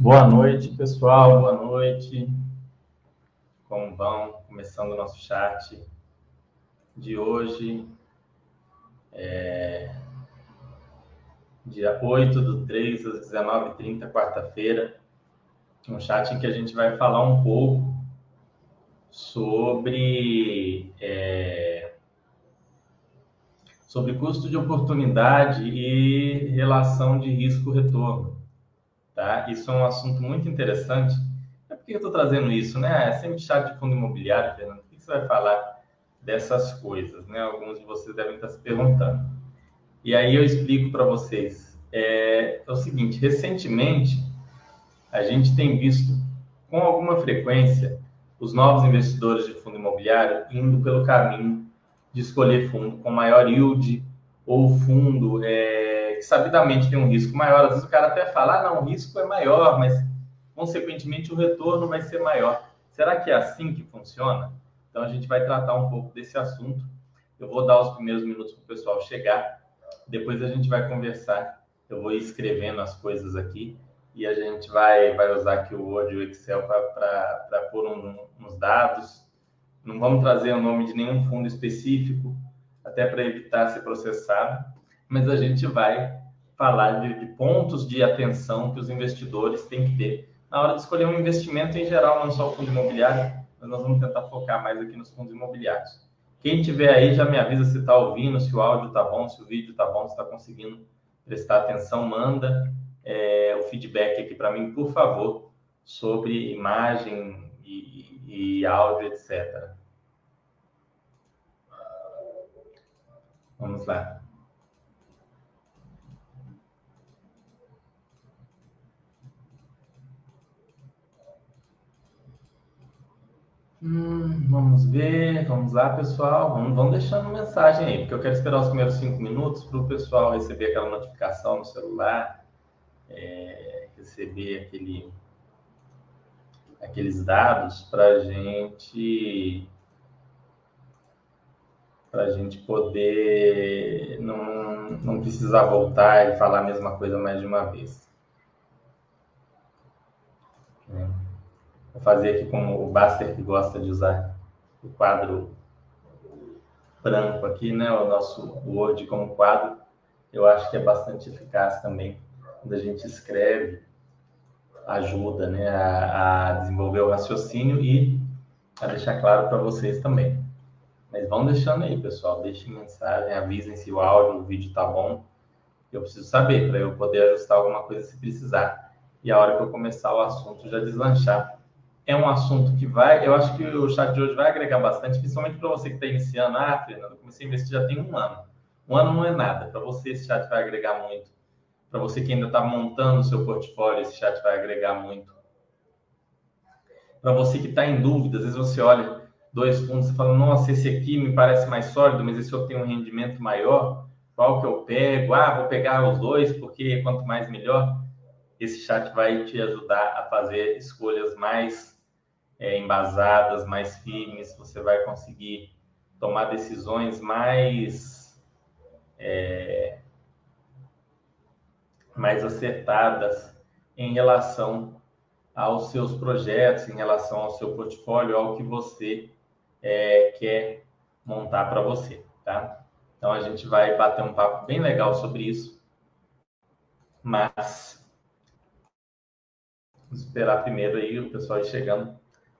Boa noite, pessoal. Boa noite. Como vão? Começando o nosso chat de hoje, é... dia 8 do 3 às 19h30, quarta-feira. Um chat em que a gente vai falar um pouco sobre, é... sobre custo de oportunidade e relação de risco-retorno. Tá? Isso é um assunto muito interessante. É por que eu estou trazendo isso, né? É sempre chat de fundo imobiliário, Fernando. Por que você vai falar dessas coisas, né? Alguns de vocês devem estar se perguntando. E aí eu explico para vocês. É, é o seguinte, recentemente a gente tem visto com alguma frequência os novos investidores de fundo imobiliário indo pelo caminho de escolher fundo com maior yield ou fundo é, que sabidamente tem um risco maior. Às vezes o cara até fala, ah, não, o risco é maior, mas consequentemente o retorno vai ser maior. Será que é assim que funciona? Então a gente vai tratar um pouco desse assunto. Eu vou dar os primeiros minutos para o pessoal chegar, depois a gente vai conversar. Eu vou escrevendo as coisas aqui e a gente vai, vai usar aqui o Word e o Excel para pôr um, uns dados. Não vamos trazer o nome de nenhum fundo específico, até para evitar ser processado mas a gente vai falar de, de, pontos de atenção que os investidores têm que ter na hora de escolher um investimento em geral, não só o fundo imobiliário, mas nós vamos tentar focar mais aqui nos fundos imobiliários. Quem tiver aí já me avisa se está ouvindo, se o áudio está bom, se o vídeo está bom, se está conseguindo prestar atenção, manda é, o feedback aqui para mim, por favor, sobre imagem e, e, áudio, etc. Vamos lá. Hum, vamos ver, vamos lá, pessoal. Vamos, vamos deixando mensagem aí, porque eu quero esperar os primeiros cinco minutos para o pessoal receber aquela notificação no celular, é, receber aquele, aqueles dados para gente para a gente poder não, não precisar voltar e falar a mesma coisa mais de uma vez. É. Vou fazer aqui como o Baster que gosta de usar o quadro branco aqui, né? O nosso Word como quadro. Eu acho que é bastante eficaz também quando a gente escreve, ajuda, né, a, a desenvolver o raciocínio e a deixar claro para vocês também. Mas vão deixando aí, pessoal. Deixem mensagem, avisem se o áudio, o vídeo tá bom. Eu preciso saber para eu poder ajustar alguma coisa se precisar. E a hora que eu começar o assunto já deslanchar é um assunto que vai, eu acho que o chat de hoje vai agregar bastante, principalmente para você que está iniciando. Ah, Fernando, eu comecei a investir já tem um ano. Um ano não é nada. Para você, esse chat vai agregar muito. Para você que ainda está montando o seu portfólio, esse chat vai agregar muito. Para você que está em dúvida, às vezes você olha dois fundos e fala, nossa, esse aqui me parece mais sólido, mas esse outro tem um rendimento maior. Qual que eu pego? Ah, vou pegar os dois, porque quanto mais melhor. Esse chat vai te ajudar a fazer escolhas mais é, embasadas, mais firmes, você vai conseguir tomar decisões mais é, mais acertadas em relação aos seus projetos, em relação ao seu portfólio, ao que você é, quer montar para você, tá? Então a gente vai bater um papo bem legal sobre isso, mas esperar primeiro aí o pessoal ir chegando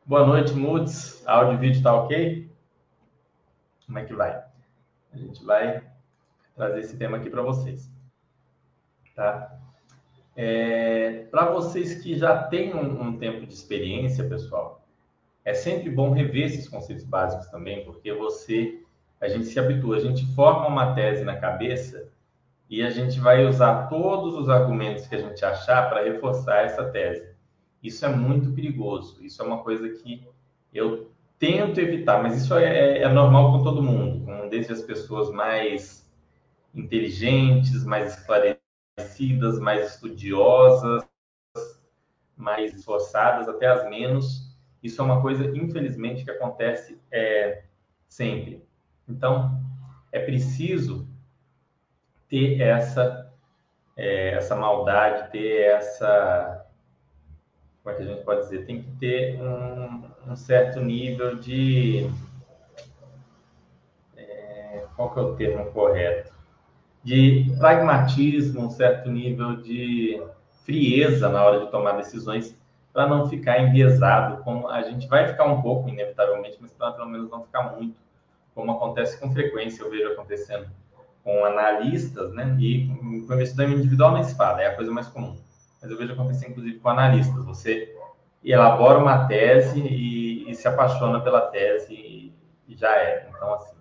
Boa noite, Moods. Áudio e vídeo tá ok? Como é que vai? A gente vai trazer esse tema aqui para vocês. Tá? É, para vocês que já têm um, um, tempo de experiência, pessoal, é sempre bom rever esses conceitos básicos também, porque você, a gente se habitua, a gente forma uma tese na cabeça e a gente vai usar todos os argumentos que a gente achar para reforçar essa tese. Isso é muito perigoso. Isso é uma coisa que eu tento evitar, mas isso é, é normal com todo mundo, com desde as pessoas mais inteligentes, mais esclarecidas, mais estudiosas, mais esforçadas, até as menos. Isso é uma coisa, infelizmente, que acontece é, sempre. Então, é preciso ter essa, é, essa maldade, ter essa como é que a gente pode dizer? Tem que ter um, um certo nível de. É, qual que é o termo correto? De pragmatismo, um certo nível de frieza na hora de tomar decisões para não ficar enviesado, como a gente vai ficar um pouco, inevitavelmente, mas para pelo menos não ficar muito, como acontece com frequência, eu vejo acontecendo com analistas, né? E com investidor individual nem fala, é a coisa mais comum. Mas eu vejo acontecer, inclusive, com analistas. Você elabora uma tese e, e se apaixona pela tese e, já é. Então, assim,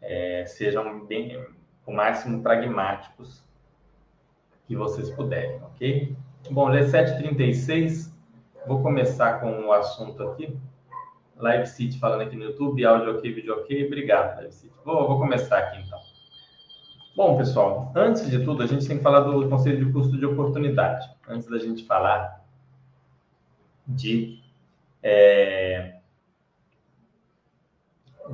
é, sejam bem, o máximo pragmáticos que vocês puderem, ok? Bom, é 7h36, vou começar com o assunto aqui. Live City falando aqui no YouTube, áudio ok, vídeo ok. Obrigado, Live City. Vou, vou começar aqui então. Bom, pessoal, antes de tudo, a gente tem que falar do conceito de custo de oportunidade. Antes da gente falar de, é,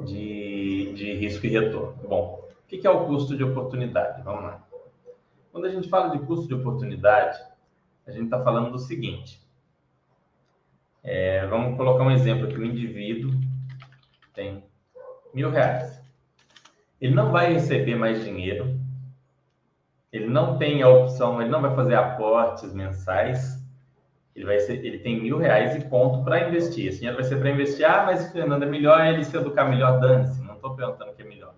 de, de risco e retorno. Bom, o que é o custo de oportunidade? Vamos lá. Quando a gente fala de custo de oportunidade, a gente está falando do seguinte. É, vamos colocar um exemplo aqui. O indivíduo tem mil reais. Ele não vai receber mais dinheiro. Ele não tem a opção, ele não vai fazer aportes mensais. Ele, vai ser, ele tem mil reais e ponto para investir. Esse dinheiro vai ser para investir. Ah, mas Fernando, é melhor ele se educar melhor, dane-se. Não estou perguntando o que é melhor.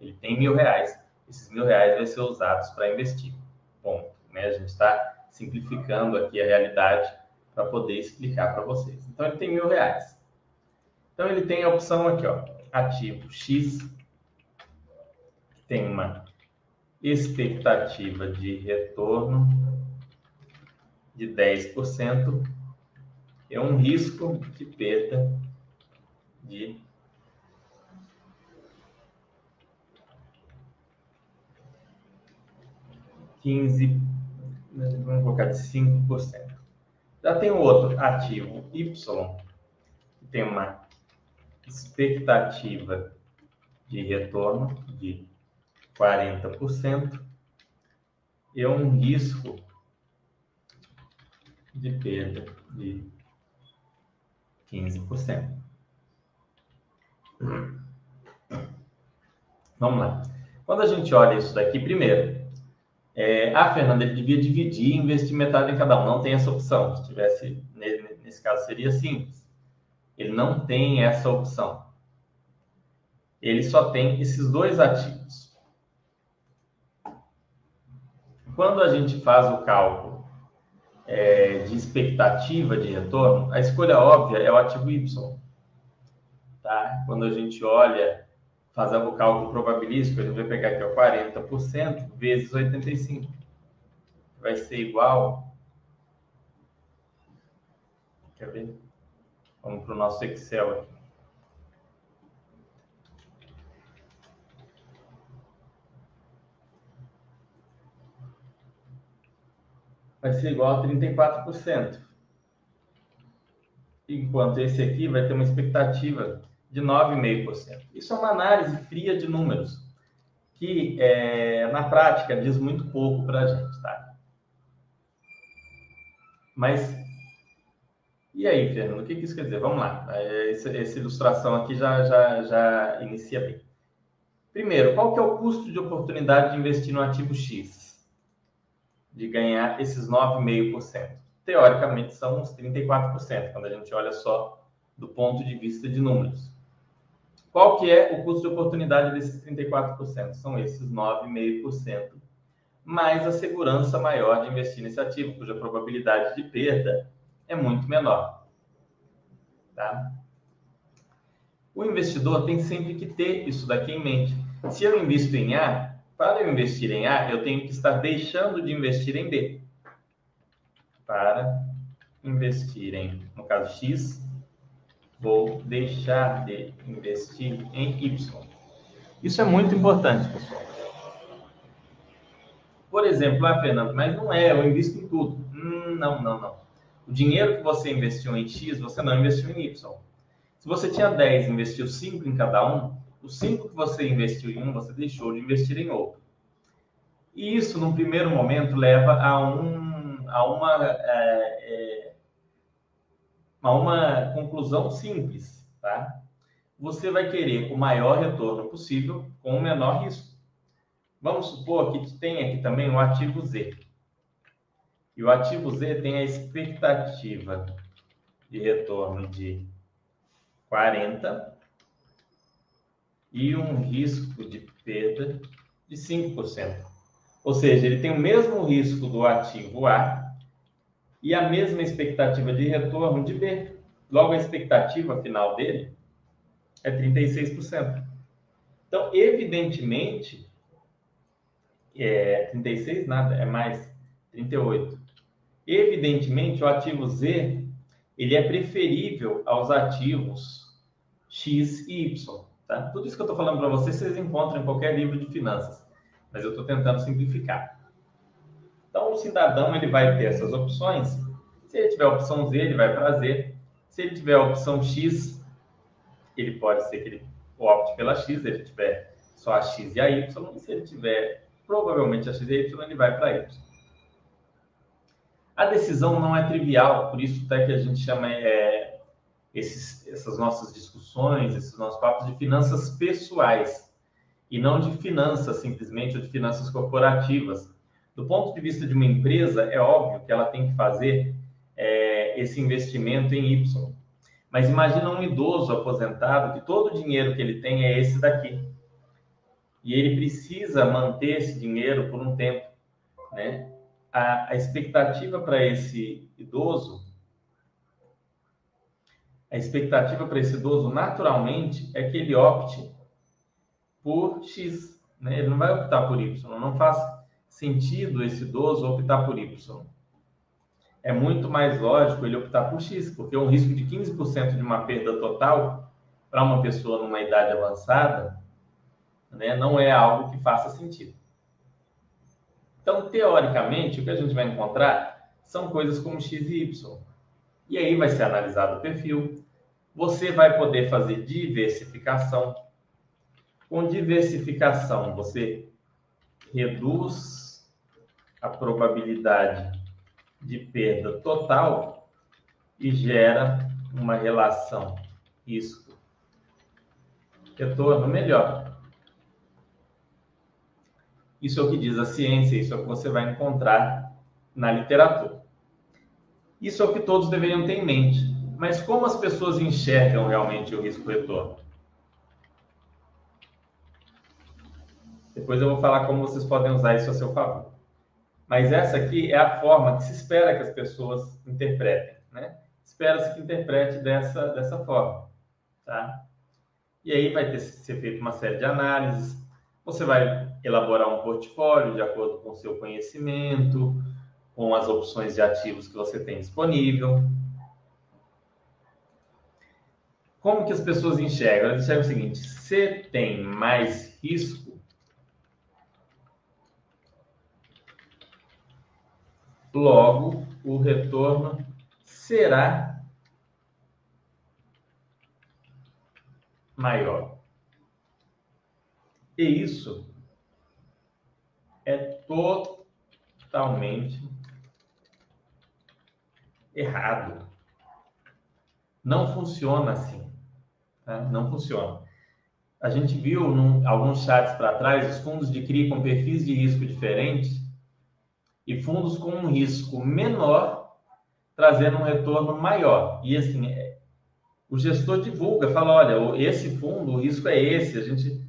Ele tem mil reais. Esses mil reais vão ser usados para investir. Ponto. Né? A gente está simplificando aqui a realidade para poder explicar para vocês. Então, ele tem mil reais. Então, ele tem a opção aqui, ó, ativo X, tem uma expectativa de retorno de 10% e um risco de perda de quinze, vamos colocar de cinco por cento. Já tem outro ativo Y, que tem uma expectativa de retorno de 40% e um risco de perda de 15%. Vamos lá. Quando a gente olha isso daqui, primeiro, é, ah, Fernanda, ele devia dividir e investir metade em cada um. Não tem essa opção. Se tivesse, nesse caso, seria simples. Ele não tem essa opção. Ele só tem esses dois ativos. Quando a gente faz o cálculo é, de expectativa de retorno, a escolha óbvia é o ativo Y. Tá? Quando a gente olha fazendo o cálculo probabilístico, a gente vai pegar aqui ó, 40% vezes 85. Vai ser igual. Quer ver? Vamos para o nosso Excel aqui. Vai ser igual a 34%. Enquanto esse aqui vai ter uma expectativa de 9,5%. Isso é uma análise fria de números, que é, na prática diz muito pouco para a gente, tá? Mas, e aí, Fernando, o que, isso quer dizer? Vamos lá, essa, essa ilustração aqui já, já, já inicia bem. Primeiro, qual que é o custo de oportunidade de investir no ativo X? De ganhar esses 9,5%. Teoricamente, são uns 34%, quando a gente olha só do ponto de vista de números. Qual que é o custo de oportunidade desses 34%? São esses 9,5%, mais a segurança maior de investir nesse ativo, cuja probabilidade de perda é muito menor. Tá? O investidor tem sempre que ter isso daqui em mente. Se eu invisto em A, para eu investir em A, eu tenho que estar deixando de investir em B. Para investir em, no caso X, vou deixar de investir em Y. Isso é muito importante, pessoal. Por exemplo, ah, Fernando, mas não é, eu invisto em tudo. Hum, não, não, não. O dinheiro que você investiu em X, você não investiu em Y. Se você tinha 10 e investiu 5 em cada um, os 5 que você investiu em um, você deixou de investir em outro. E isso, num primeiro momento, leva a, um, a uma é, é, a uma conclusão simples, tá? Você vai querer o maior retorno possível com o menor risco. Vamos supor que tem aqui também o ativo Z. E o ativo Z tem a expectativa de retorno de 40 e um risco de perda de 5%. Ou seja, ele tem o mesmo risco do ativo A e a mesma expectativa de retorno de B. Logo, a expectativa final dele é 36%. Então, evidentemente, é 36 nada, é mais 38. Evidentemente, o ativo Z ele é preferível aos ativos X e Y. Tá? Tudo isso que eu estou falando para vocês, vocês encontram em qualquer livro de finanças, mas eu estou tentando simplificar. Então, o cidadão ele vai ter essas opções. Se ele tiver a opção Z, ele vai para Z. Se ele tiver a opção X, ele pode ser que ele opte pela X, se ele tiver só a X e a Y. Se ele tiver provavelmente a X e a Y, ele vai para Y. A decisão não é trivial, por isso até que a gente chama é, esses, essas nossas discussões, esses nossos papos de finanças pessoais e não de finanças simplesmente ou de finanças corporativas. Do ponto de vista de uma empresa, é óbvio que ela tem que fazer é, esse investimento em Y. Mas imagina um idoso aposentado que todo o dinheiro que ele tem é esse daqui. E ele precisa manter esse dinheiro por um tempo, né? a, a expectativa para esse idoso, a expectativa para esse idoso naturalmente é que ele opte por X, né? Ele não vai optar por Y, não faz sentido esse idoso optar por Y. É muito mais lógico ele optar por X, porque um risco de 15% de uma perda total para uma pessoa numa idade avançada, né, não é algo que faça sentido. Então, teoricamente, o que a gente vai encontrar são coisas como x e y. E aí vai ser analisado o perfil. Você vai poder fazer diversificação. Com diversificação, você reduz a probabilidade de perda total e gera uma relação risco-retorno melhor. Isso é o que diz a ciência, isso é o que você vai encontrar na literatura. Isso é o que todos deveriam ter em mente. Mas como as pessoas enxergam realmente o risco-retorno? Depois eu vou falar como vocês podem usar isso a seu favor. Mas essa aqui é a forma que se espera que as pessoas interpretem, né? Espera-se que interprete dessa, dessa forma, tá? E aí vai ter ser feita uma série de análises. Você vai elaborar um portfólio de acordo com o seu conhecimento, com as opções de ativos que você tem disponível. Como que as pessoas enxergam? Elas enxergam o seguinte: se tem mais risco, logo o retorno será maior. E isso é totalmente errado. Não funciona assim. Tá? Não funciona. A gente viu alguns chats para trás os fundos de CRI com perfis de risco diferentes e fundos com um risco menor trazendo um retorno maior. E assim, é, o gestor divulga, fala, olha, esse fundo, o risco é esse, a gente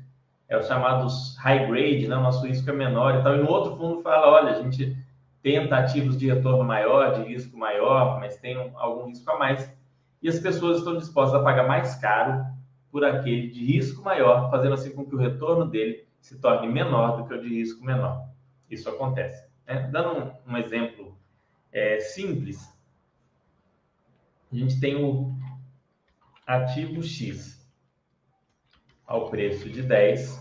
é os chamados high grade, né? o nosso risco é menor e tal. E no outro fundo fala, olha, a gente tenta ativos de retorno maior, de risco maior, mas tem algum risco a mais. E as pessoas estão dispostas a pagar mais caro por aquele de risco maior, fazendo assim com que o retorno dele se torne menor do que o de risco menor. Isso acontece. Né? Dando um, um exemplo é, simples, a gente tem o ativo X ao preço de 10,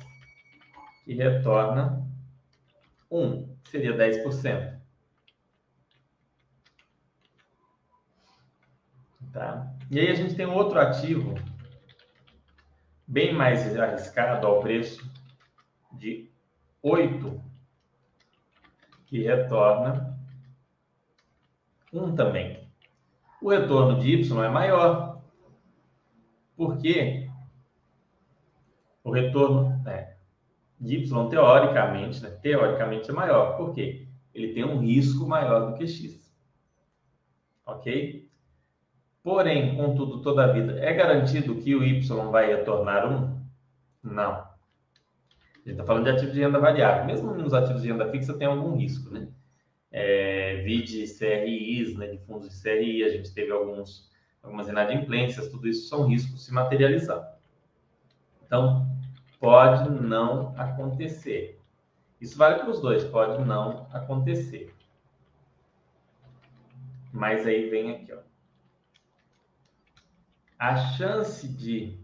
que retorna 1, que seria 10%. Tá? E aí a gente tem outro ativo bem mais arriscado ao preço de 8, que retorna 1 também. o retorno de Y é maior. Porque o retorno é, de Y, teoricamente, né, teoricamente é maior. Por quê? Ele tem um risco maior do que X. Ok? Porém, contudo, toda a vida, é garantido que o Y vai retornar 1? Não. A gente está falando de ativos de renda variável. Mesmo nos ativos de renda fixa tem algum risco, né? É, vide CRIs, né, de fundos de CRI, a gente teve alguns, algumas inadimplências, tudo isso são riscos se materializando. Então, pode não acontecer. Isso vale para os dois, pode não acontecer. Mas aí vem aqui, ó. A chance de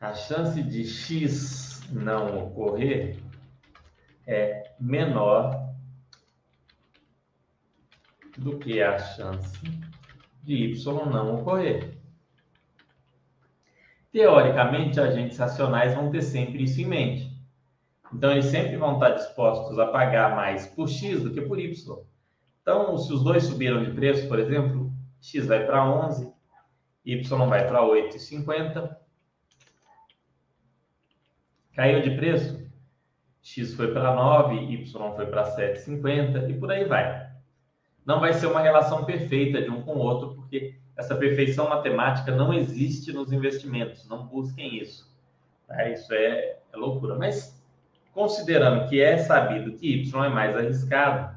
a chance de X não ocorrer é menor do que a chance de Y não ocorrer. Teoricamente, agentes racionais vão ter sempre isso em mente. Então, eles sempre vão estar dispostos a pagar mais por X do que por Y. Então, se os dois subiram de preço, por exemplo, X vai para 11, Y vai para 8,50. Caiu de preço, X foi para 9, Y foi para 7,50 e por aí vai. Não vai ser uma relação perfeita de um com o outro, porque essa perfeição matemática não existe nos investimentos, não busquem isso. Tá? Isso é, é loucura. Mas, considerando que é sabido que Y é mais arriscado,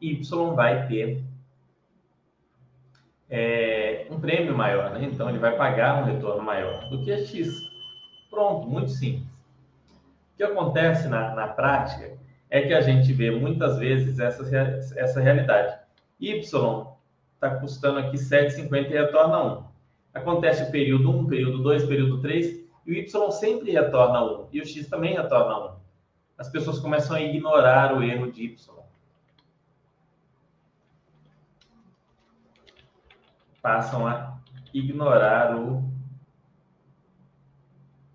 Y vai ter é, um prêmio maior, né? Então, ele vai pagar um retorno maior do que X. Pronto, muito simples. O que acontece na, na prática é que a gente vê muitas vezes essa, essa realidade. Y está custando aqui 7,50 e retorna 1. Acontece o período 1, período 2, período 3, e o Y sempre retorna 1, e o X também retorna 1. As pessoas começam a ignorar o erro de Y. Passam a ignorar o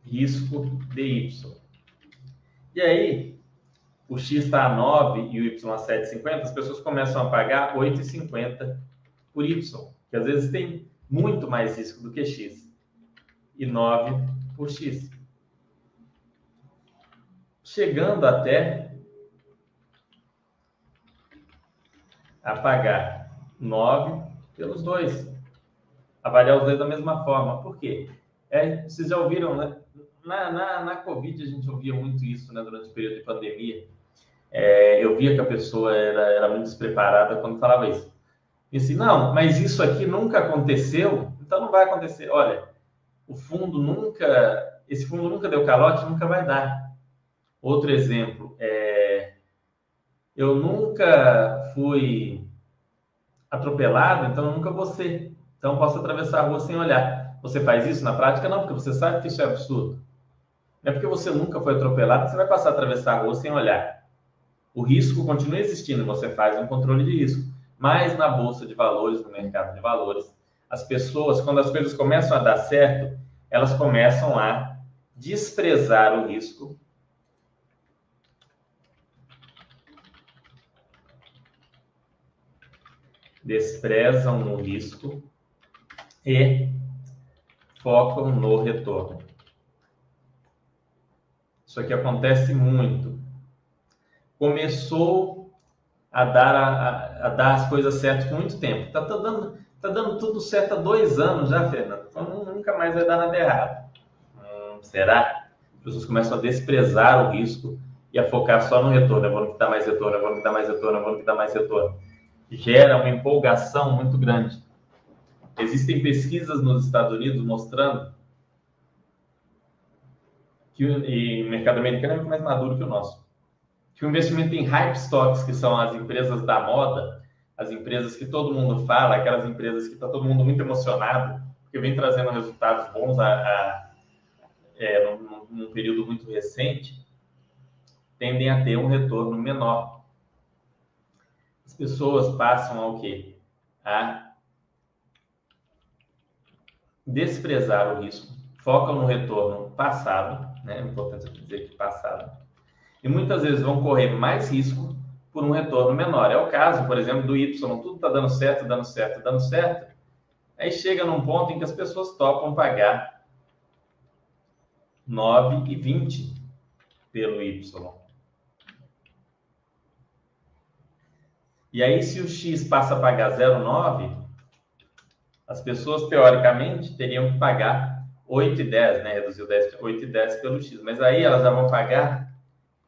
risco de Y. E aí, o X está a 9 e o Y a 7,50, as pessoas começam a pagar 8,50 por Y, que às vezes tem muito mais risco do que X, e 9 por X. Chegando até a pagar 9 pelos dois. Avaliar os dois da mesma forma. Por quê? É, vocês já ouviram, né? Na, na, na Covid a gente ouvia muito isso, né? Durante o período de pandemia. É, eu via que a pessoa era, era muito despreparada quando falava isso. E assim, não, mas isso aqui nunca aconteceu, então não vai acontecer. Olha, o fundo nunca, esse fundo nunca deu calote, nunca vai dar. Outro exemplo, é, eu nunca fui atropelado, então nunca vou ser. Então posso atravessar a rua sem olhar. Você faz isso na prática? Não, porque você sabe que isso é absurdo. Não é porque você nunca foi atropelado que você vai passar a atravessar a rua sem olhar. O risco continua existindo, você faz um controle de risco. Mas na bolsa de valores, no mercado de valores, as pessoas, quando as coisas começam a dar certo, elas começam a desprezar o risco desprezam no risco e focam no retorno. Isso aqui acontece muito. Começou a dar, a, a, dar as coisas certas por muito tempo. Tá, tá, dando, tá dando tudo certo há dois anos já, Fernando. Então nunca mais vai dar nada errado. Hum, será? As pessoas começam a desprezar o risco e a focar só no retorno. Eu vou no que dá mais retorno, eu vou no que dá mais retorno, eu vou no que dá mais retorno. Gera uma empolgação muito grande. Existem pesquisas nos Estados Unidos mostrando que o mercado americano é muito mais maduro que o nosso que o investimento em hype stocks, que são as empresas da moda, as empresas que todo mundo fala, aquelas empresas que está todo mundo muito emocionado, porque vem trazendo resultados bons a, a é, num, num, período muito recente, tendem a ter um retorno menor. As pessoas passam ao quê? A desprezar o risco, focam no retorno passado, né? É importante dizer que passado, e muitas vezes vão correr mais risco por um retorno menor. É o caso, por exemplo, do Y, tudo está dando certo, dando certo, dando certo. Aí chega num ponto em que as pessoas topam pagar 9,20 pelo Y. E aí, se o X passa a pagar 0,9, as pessoas, teoricamente, teriam que pagar 8,10, né? Reduziu 10, 8,10 pelo X. Mas aí elas já vão pagar,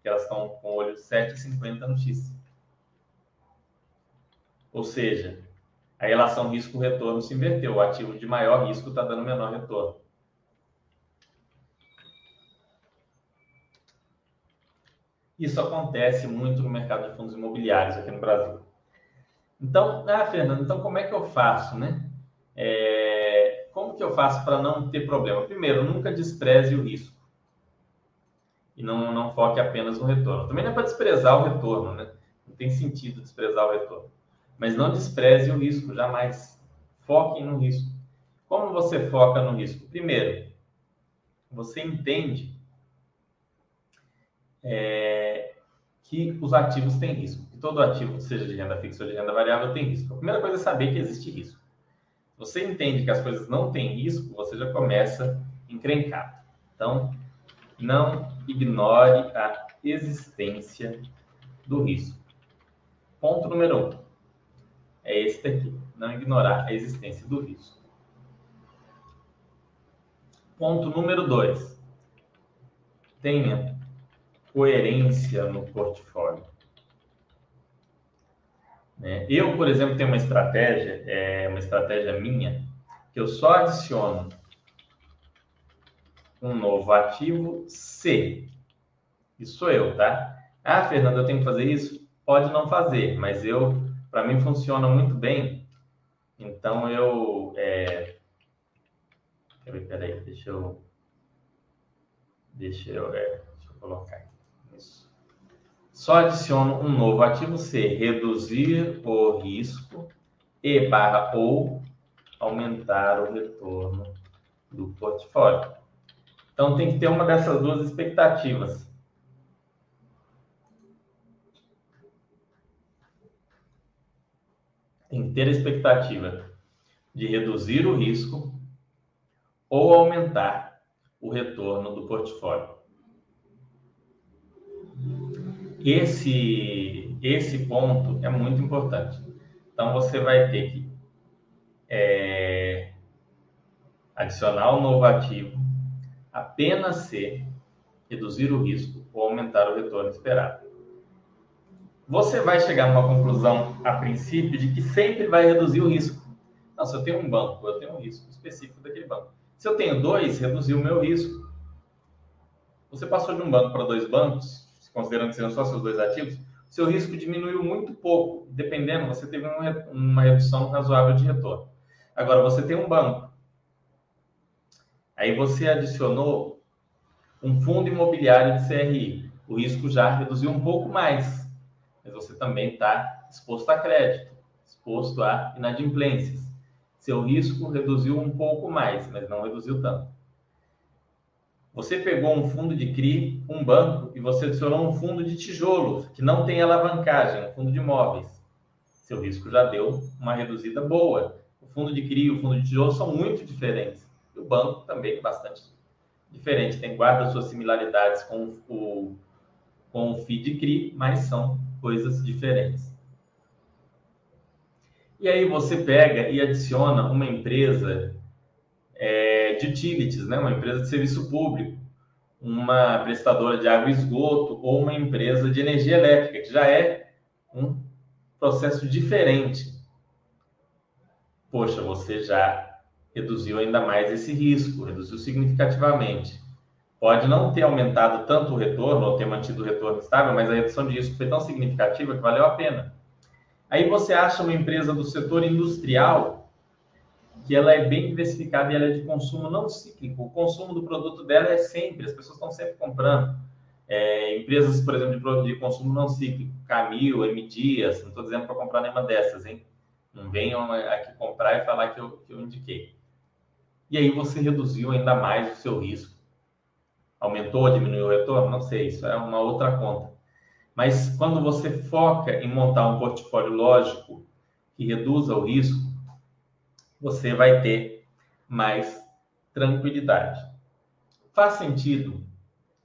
porque elas estão com o olho 7,50 no X. Ou seja, a relação risco-retorno se inverteu. O ativo de maior risco está dando menor retorno. Isso acontece muito no mercado de fundos imobiliários aqui no Brasil. Então, ah, Fernando, então como é que eu faço, né? É, como que eu faço para não ter problema? Primeiro, nunca despreze o risco. E não, não foque apenas no retorno. Também não é para desprezar o retorno, né? Não tem sentido desprezar o retorno. Mas não despreze o risco, jamais. Foque no risco. Como você foca no risco? Primeiro, você entende é, que os ativos têm risco. Que todo ativo, seja de renda fixa ou de renda variável, tem risco. A primeira coisa é saber que existe risco. Você entende que as coisas não têm risco, você já começa encrencado. Então, não ignore a existência do risco. Ponto número um é esse daqui, não ignorar a existência do risco. Ponto número dois, tenha coerência no portfólio. Né? Eu, por exemplo, tenho uma estratégia, é uma estratégia minha, que eu só adiciono um novo ativo C. Isso eu, tá? Ah, Fernando, eu tenho que fazer isso? Pode não fazer, mas eu, para mim, funciona muito bem. Então, eu... É... Peraí, deixa eu... Deixa eu, é... deixa eu colocar aqui. Só adiciono um novo ativo C, reduzir o risco e barra ou aumentar o retorno do portfólio. Então tem que ter uma dessas duas expectativas. Tem que ter a expectativa de reduzir o risco ou aumentar o retorno do portfólio. Esse, esse ponto é muito importante. Então, você vai ter que é, adicionar um novo ativo, apenas se reduzir o risco ou aumentar o retorno esperado. Você vai chegar numa conclusão, a princípio, de que sempre vai reduzir o risco. Não, se eu tenho um banco, eu tenho um risco específico daquele banco. Se eu tenho dois, reduziu o meu risco. Você passou de um banco para dois bancos, considerando que sejam só seus dois ativos, seu risco diminuiu muito pouco. Dependendo, você teve uma redução razoável de retorno. Agora, você tem um banco. Aí você adicionou um fundo imobiliário de CRI. O risco já reduziu um pouco mais. Mas você também está exposto a crédito, exposto a inadimplências. Seu risco reduziu um pouco mais, mas não reduziu tanto. Você pegou um fundo de CRI, um banco, e você adicionou um fundo de tijolo, que não tem alavancagem, um fundo de imóveis. Seu risco já deu uma reduzida boa. O fundo de CRI e o fundo de tijolo são muito diferentes. O banco também é bastante diferente. Tem guarda suas similaridades com o, com o FII CRI, mas são coisas diferentes. E aí você pega e adiciona uma empresa é, de utilities, né? uma empresa de serviço público, uma prestadora de água e esgoto ou uma empresa de energia elétrica, que já é um processo diferente. Poxa, você já reduziu ainda mais esse risco, reduziu significativamente. Pode não ter aumentado tanto o retorno ou ter mantido o retorno estável, mas a redução de risco foi tão significativa que valeu a pena. Aí você acha uma empresa do setor industrial que ela é bem diversificada e ela é de consumo não cíclico. O consumo do produto dela é sempre, as pessoas estão sempre comprando. É, empresas, por exemplo, de, de, consumo não cíclico, Camil, M Dias, não estou dizendo para comprar nenhuma dessas, hein? Não venham aqui comprar e falar que eu, que eu indiquei. E aí você reduziu ainda mais o seu risco. Aumentou, diminuiu o retorno? Não sei, isso é uma outra conta. Mas quando você foca em montar um portfólio lógico que reduza o risco, você vai ter mais tranquilidade. Faz sentido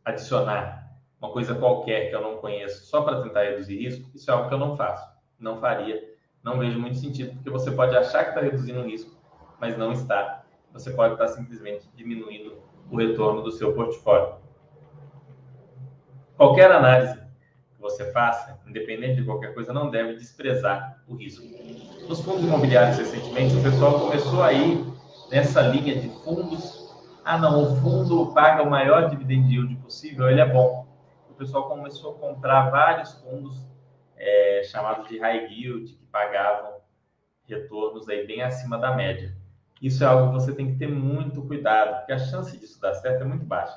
adicionar uma coisa qualquer que eu não conheço só para tentar reduzir risco? Isso é algo que eu não faço, não faria, não vejo muito sentido, porque você pode achar que está reduzindo o risco, mas não está. Você pode estar simplesmente diminuindo o retorno do seu portfólio. Qualquer análise que você faça, independente de qualquer coisa, não deve desprezar o risco. Nos fundos imobiliários, recentemente, o pessoal começou a ir nessa linha de fundos ah, não, o fundo paga o maior dividend yield possível, ele é bom. O pessoal começou a comprar vários fundos é, chamados de high yield, que pagavam retornos aí bem acima da média. Isso é algo que você tem que ter muito cuidado, porque a chance disso dar certo é muito baixa.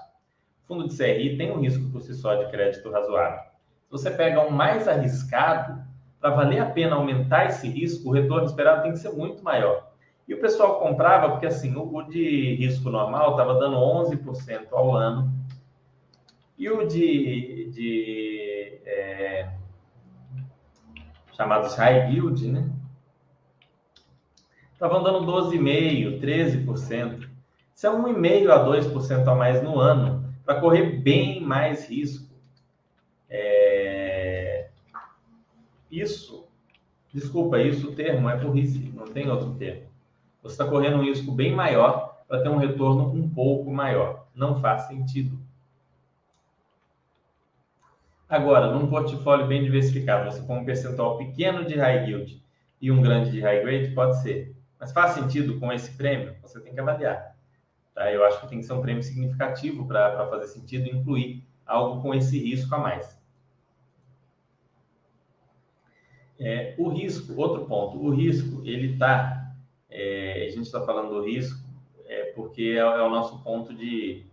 O fundo de CRI tem um risco por si só de crédito razoável. Se você pega um mais arriscado, para valer a pena aumentar esse risco, o retorno esperado tem que ser muito maior. E o pessoal comprava porque assim, o, de risco normal estava dando 11% ao ano. E o de, de é, chamados high yield, né? Estavam dando 12,5%, 13%. Isso é 1,5% a 2% a mais no ano, para correr bem mais risco. É... Isso, desculpa, isso o termo é burrice, não tem outro termo você está correndo um risco bem maior para ter um retorno um pouco maior. Não faz sentido. Agora, num portfólio bem diversificado, você com um percentual pequeno de high yield e um grande de high grade, pode ser. Mas faz sentido com esse prêmio? Você tem que avaliar. Tá? Eu acho que tem que ser um prêmio significativo para fazer sentido incluir algo com esse risco a mais. É, o risco, outro ponto, o risco, ele está é, a gente está falando do risco é porque é, é, o nosso ponto de,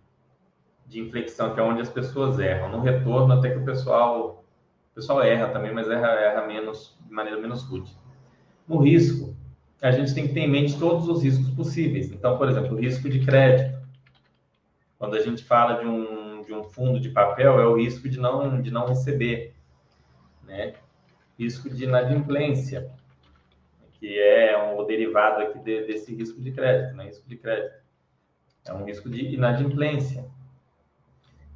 de inflexão, que é onde as pessoas erram. No retorno, até que o pessoal, o pessoal erra também, mas erra, erra menos, de maneira menos rude. No risco, a gente tem que ter em mente todos os riscos possíveis. Então, por exemplo, o risco de crédito. Quando a gente fala de um, de um fundo de papel, é o risco de não, de não receber. Né? Risco de inadimplência que é um, o derivado aqui de, desse risco de crédito, né? Risco de crédito. É um risco de inadimplência.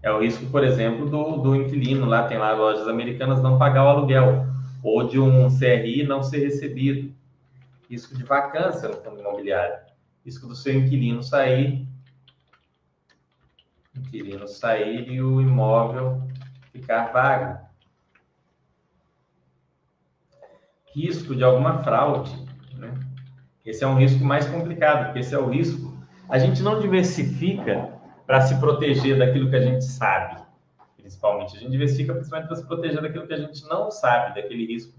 É o risco, por exemplo, do, do inquilino, lá tem lá lojas americanas, não pagar o aluguel, ou de um CRI não ser recebido. Risco de vacância no fundo imobiliário. Risco do seu inquilino sair, inquilino sair e o imóvel ficar vago. risco de alguma fraude. Né? Esse é um risco mais complicado, porque esse é o risco. A gente não diversifica para se proteger daquilo que a gente sabe, principalmente. A gente diversifica principalmente para se proteger daquilo que a gente não sabe, daquele risco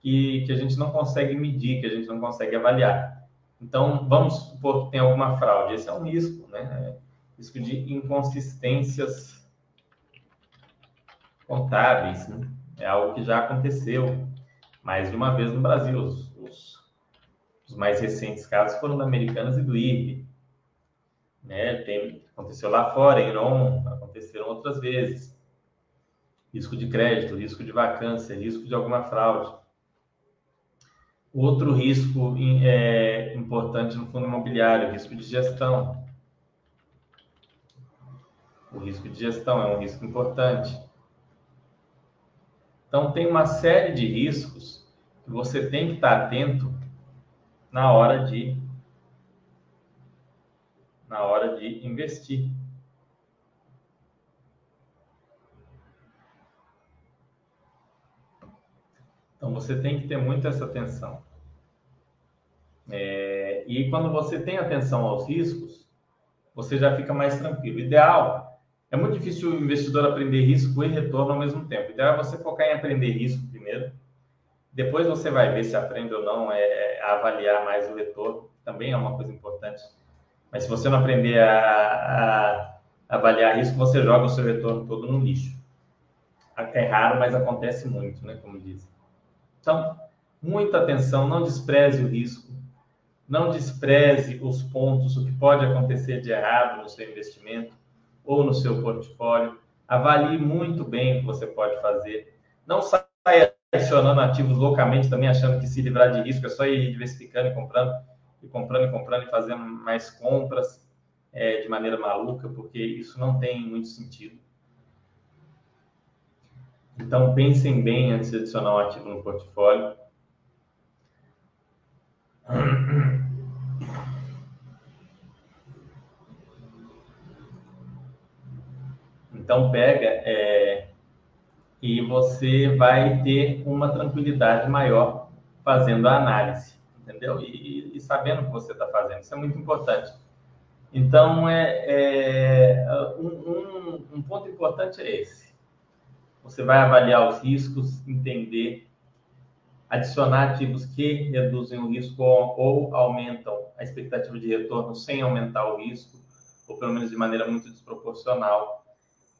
que, que a gente não consegue medir, que a gente não consegue avaliar. Então, vamos supor que tem alguma fraude. Esse é um risco, né? É risco de inconsistências contábeis, né? É algo que já aconteceu mais de uma vez no Brasil. Os, os, os mais recentes casos foram da Americanas e do IRB. Né? Tem, aconteceu lá fora, em Iron, aconteceram outras vezes. Risco de crédito, risco de vacância, risco de alguma fraude. Outro risco é, importante no fundo imobiliário, risco de gestão. O risco de gestão é um risco importante. Então, tem uma série de riscos que você tem que estar atento na hora de na hora de investir. Então você tem que ter muito essa atenção. É, e quando você tem atenção aos riscos, você já fica mais tranquilo. Ideal é muito difícil o investidor aprender risco e retorno ao mesmo tempo. O ideal é você focar em aprender risco primeiro depois você vai ver se aprende ou não é, é avaliar mais o retorno, também é uma coisa importante. Mas se você não aprender a, a avaliar risco, você joga o seu retorno todo no lixo. É raro, mas acontece muito, né? Como dizem. Então, muita atenção, não despreze o risco. Não despreze os pontos, o que pode acontecer de errado no seu investimento ou no seu portfólio. Avalie muito bem o que você pode fazer. Não saia adicionando ativos loucamente, também achando que se livrar de risco é só ir diversificando e comprando, e comprando e comprando e fazendo mais compras é, de maneira maluca, porque isso não tem muito sentido. Então, pensem bem antes de adicionar um ativo no portfólio. Então, pega é, e você vai ter uma tranquilidade maior fazendo a análise, entendeu? E, e sabendo o que você está fazendo. Isso é muito importante. Então, é, é um, um, um ponto importante é esse. Você vai avaliar os riscos, entender, adicionar ativos que reduzem o risco ou, aumentam a expectativa de retorno sem aumentar o risco, ou pelo menos de maneira muito desproporcional.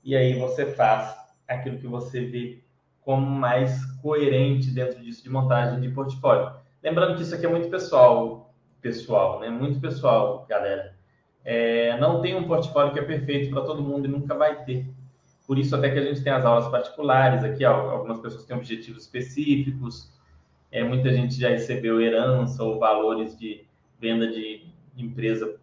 E aí você faz aquilo que você vê como mais coerente dentro disso de montagem de portfólio. Lembrando que isso aqui é muito pessoal, pessoal, né? Muito pessoal, galera. É, não tem um portfólio que é perfeito para todo mundo e nunca vai ter. Por isso até que a gente tem as aulas particulares aqui, ó, algumas pessoas têm objetivos específicos, é, muita gente já recebeu herança ou valores de venda de empresa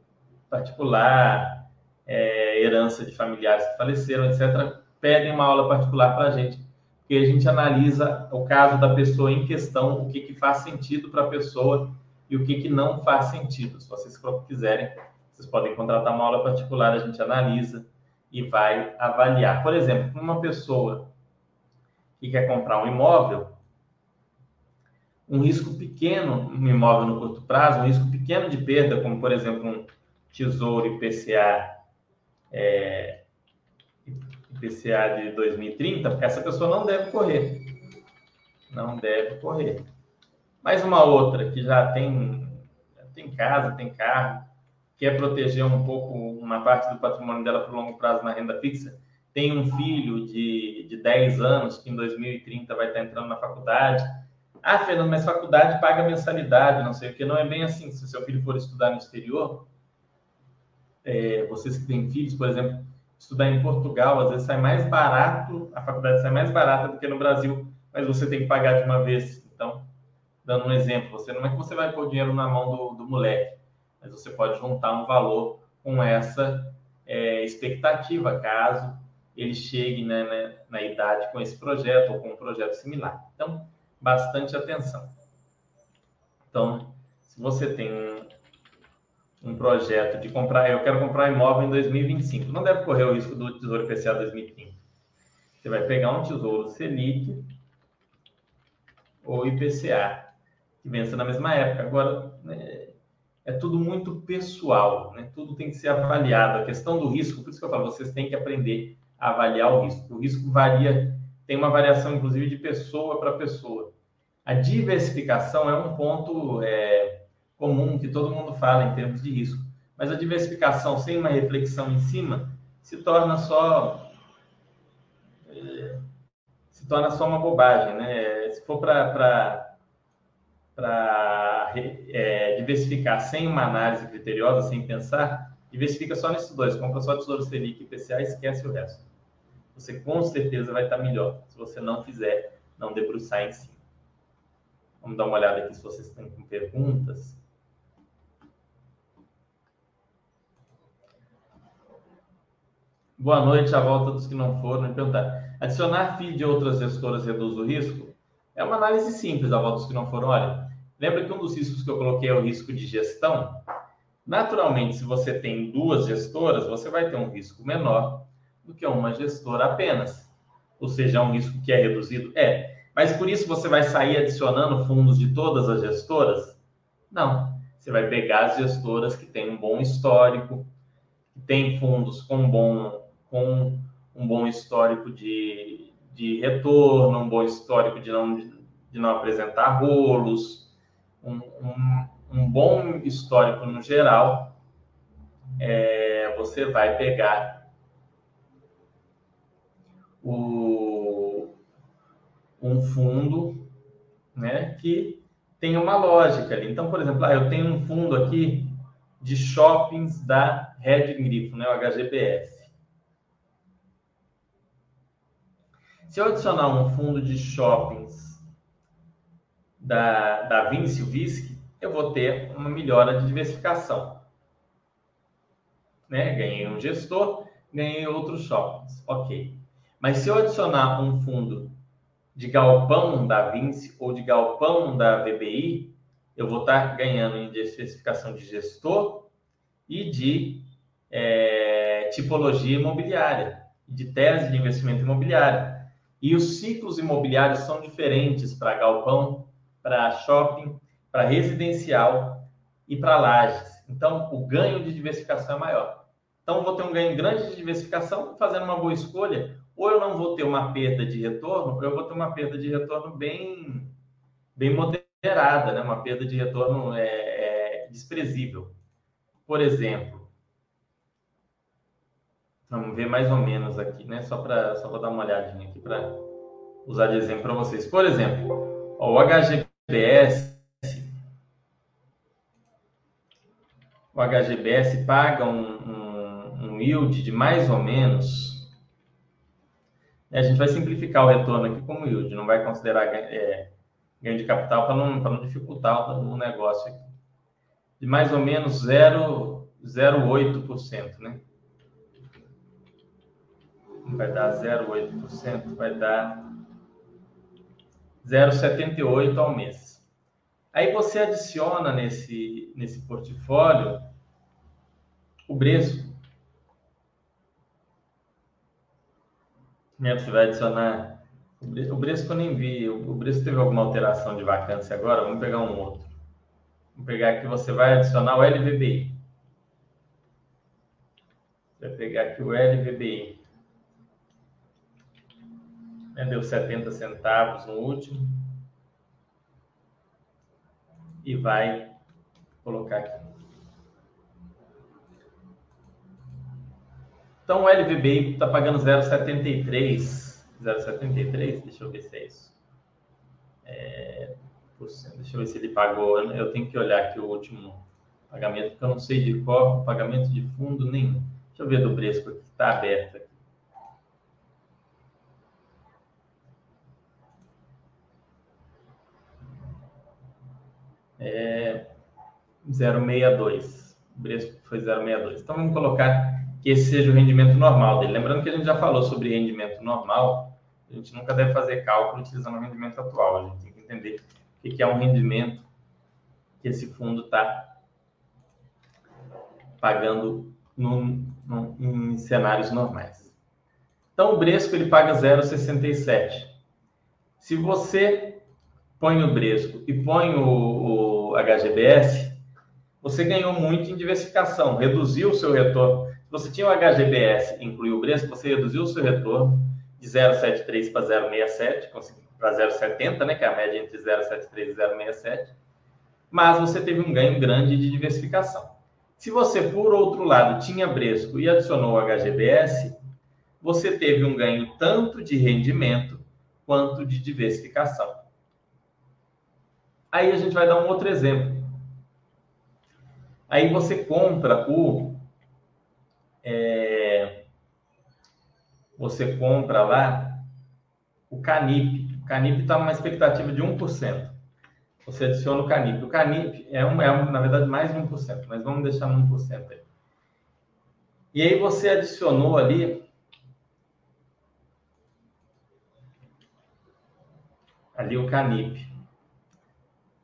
particular, é, herança de familiares que faleceram, etc. Pedem uma aula particular para a gente, porque a gente analisa o caso da pessoa em questão, o que, que faz sentido para a pessoa e o que, que não faz sentido. Se vocês quiserem, vocês podem contratar uma aula particular, a gente analisa e vai avaliar. Por exemplo, uma pessoa que quer comprar um imóvel, um risco pequeno, um imóvel no curto prazo, um risco pequeno de perda, como por exemplo um tesouro IPCA, é, IPCA de 2030, essa pessoa não deve correr. Não deve correr. Mais uma outra que já tem, tem casa, tem carro, quer proteger um pouco uma parte do patrimônio dela para o longo prazo na renda fixa, tem um filho de, de 10 anos que em 2030 vai estar entrando na faculdade. Ah, Fernando, mas faculdade paga mensalidade, não sei o que. Não é bem assim. Se seu filho for estudar no exterior, é, vocês que têm filhos, por exemplo, estudar em Portugal, às vezes sai mais barato, a faculdade sai mais barata do que no Brasil, mas você tem que pagar de uma vez. Então, dando um exemplo, você não é que você vai pôr dinheiro na mão do, do moleque mas você pode juntar um valor com essa é, expectativa, caso ele chegue né, né, na idade com esse projeto ou com um projeto similar. Então, bastante atenção. Então, se você tem um, um projeto de comprar, eu quero comprar imóvel em 2025, não deve correr o risco do Tesouro IPCA 2030. Você vai pegar um Tesouro Selic ou IPCA, que vença na mesma época. Agora, né, é tudo muito pessoal, né? Tudo tem que ser avaliado. A questão do risco, por isso que eu falo, vocês têm que aprender a avaliar o risco. O risco varia, tem uma variação, inclusive, de pessoa para pessoa. A diversificação é um ponto é, comum que todo mundo fala em termos de risco. Mas a diversificação sem uma reflexão em cima se torna só é, se torna só uma bobagem, né? Se for para para é, diversificar sem uma análise criteriosa, sem pensar, diversifica só nesses dois. Compra só Tesouro Selic e IPCA e esquece o resto. Você com certeza vai estar melhor se você não fizer, não debruçar em cima. Vamos dar uma olhada aqui se vocês têm perguntas. Boa noite, a volta dos que não foram. Perguntar. Adicionar FII de outras gestoras reduz o risco? É uma análise simples, a volta dos que não foram. Olha, Lembra que um dos riscos que eu coloquei é o risco de gestão? Naturalmente, se você tem duas gestoras, você vai ter um risco menor do que uma gestora apenas. Ou seja, é um risco que é reduzido? É. Mas por isso você vai sair adicionando fundos de todas as gestoras? Não. Você vai pegar as gestoras que têm um bom histórico, que têm fundos com um bom, com um bom histórico de, de retorno, um bom histórico de não, de não apresentar rolos, um, um, um bom histórico no geral, é, você vai pegar o, um fundo né, que tem uma lógica ali. Então, por exemplo, ah, eu tenho um fundo aqui de shoppings da Red Grifo, né, o HGBS. Se eu adicionar um fundo de shoppings da, da Vinci Visc, eu vou ter uma melhora de diversificação. Né? Ganhei um gestor, ganhei outros shoppings. Ok. Mas se eu adicionar um fundo de galpão da Vinci ou de galpão da VBI, eu vou estar ganhando em diversificação de gestor e de é, tipologia imobiliária, de tese de investimento imobiliário. E os ciclos imobiliários são diferentes para galpão, para shopping, para residencial e para lajes. Então, o ganho de diversificação é maior. Então, vou ter um ganho grande de diversificação fazendo uma boa escolha, ou eu não vou ter uma perda de retorno, ou eu vou ter uma perda de retorno bem, bem moderada, né? uma perda de retorno é, é desprezível. Por exemplo, vamos ver mais ou menos aqui, né? Só para só dar uma olhadinha aqui para usar de exemplo para vocês. Por exemplo, ó, o HGBS, o HGBS paga um, um, um yield de mais ou menos a gente vai simplificar o retorno aqui como yield, não vai considerar é, ganho de capital para não, não dificultar o negócio aqui. De mais ou menos 0,08%, né? Vai dar 0,8%, vai dar 0,78 ao mês. Aí você adiciona nesse, nesse portfólio o Bresco. Você vai adicionar. O Bresco eu nem vi. O Bresco teve alguma alteração de vacância agora? Vamos pegar um outro. Vamos pegar aqui, você vai adicionar o LVBI. Vai pegar aqui o LVBI. Né? Deu 70 centavos no último. E vai colocar aqui. Então o LVBI está pagando 0,73. 0,73, deixa eu ver se é isso. É, deixa eu ver se ele pagou. Eu tenho que olhar aqui o último pagamento, porque eu não sei de qual pagamento de fundo nenhum. Deixa eu ver do Bresco aqui, está aberto aqui. É 0,62. O Bresco foi 0,62. Então vamos colocar que esse seja o rendimento normal dele. Lembrando que a gente já falou sobre rendimento normal, a gente nunca deve fazer cálculo utilizando o rendimento atual. A gente tem que entender o que é um rendimento que esse fundo está pagando em cenários normais. Então, o Bresco ele paga 0,67. Se você põe o Bresco e põe o, o HGBS, você ganhou muito em diversificação, reduziu o seu retorno você tinha o HGBS incluiu o Bresco, você reduziu o seu retorno de 0,73 para 0,67, para 0,70, né, que é a média entre 0,73 e 0,67, mas você teve um ganho grande de diversificação. Se você, por outro lado, tinha Bresco e adicionou o HGBS, você teve um ganho tanto de rendimento quanto de diversificação. Aí a gente vai dar um outro exemplo. Aí você compra o é, você compra lá o Canip. O Canip está numa expectativa de 1%. Você adiciona o Canip. O Canip é, um, é na verdade, mais de 1%, mas vamos deixar no 1% aí. E aí você adicionou ali ali o Canip.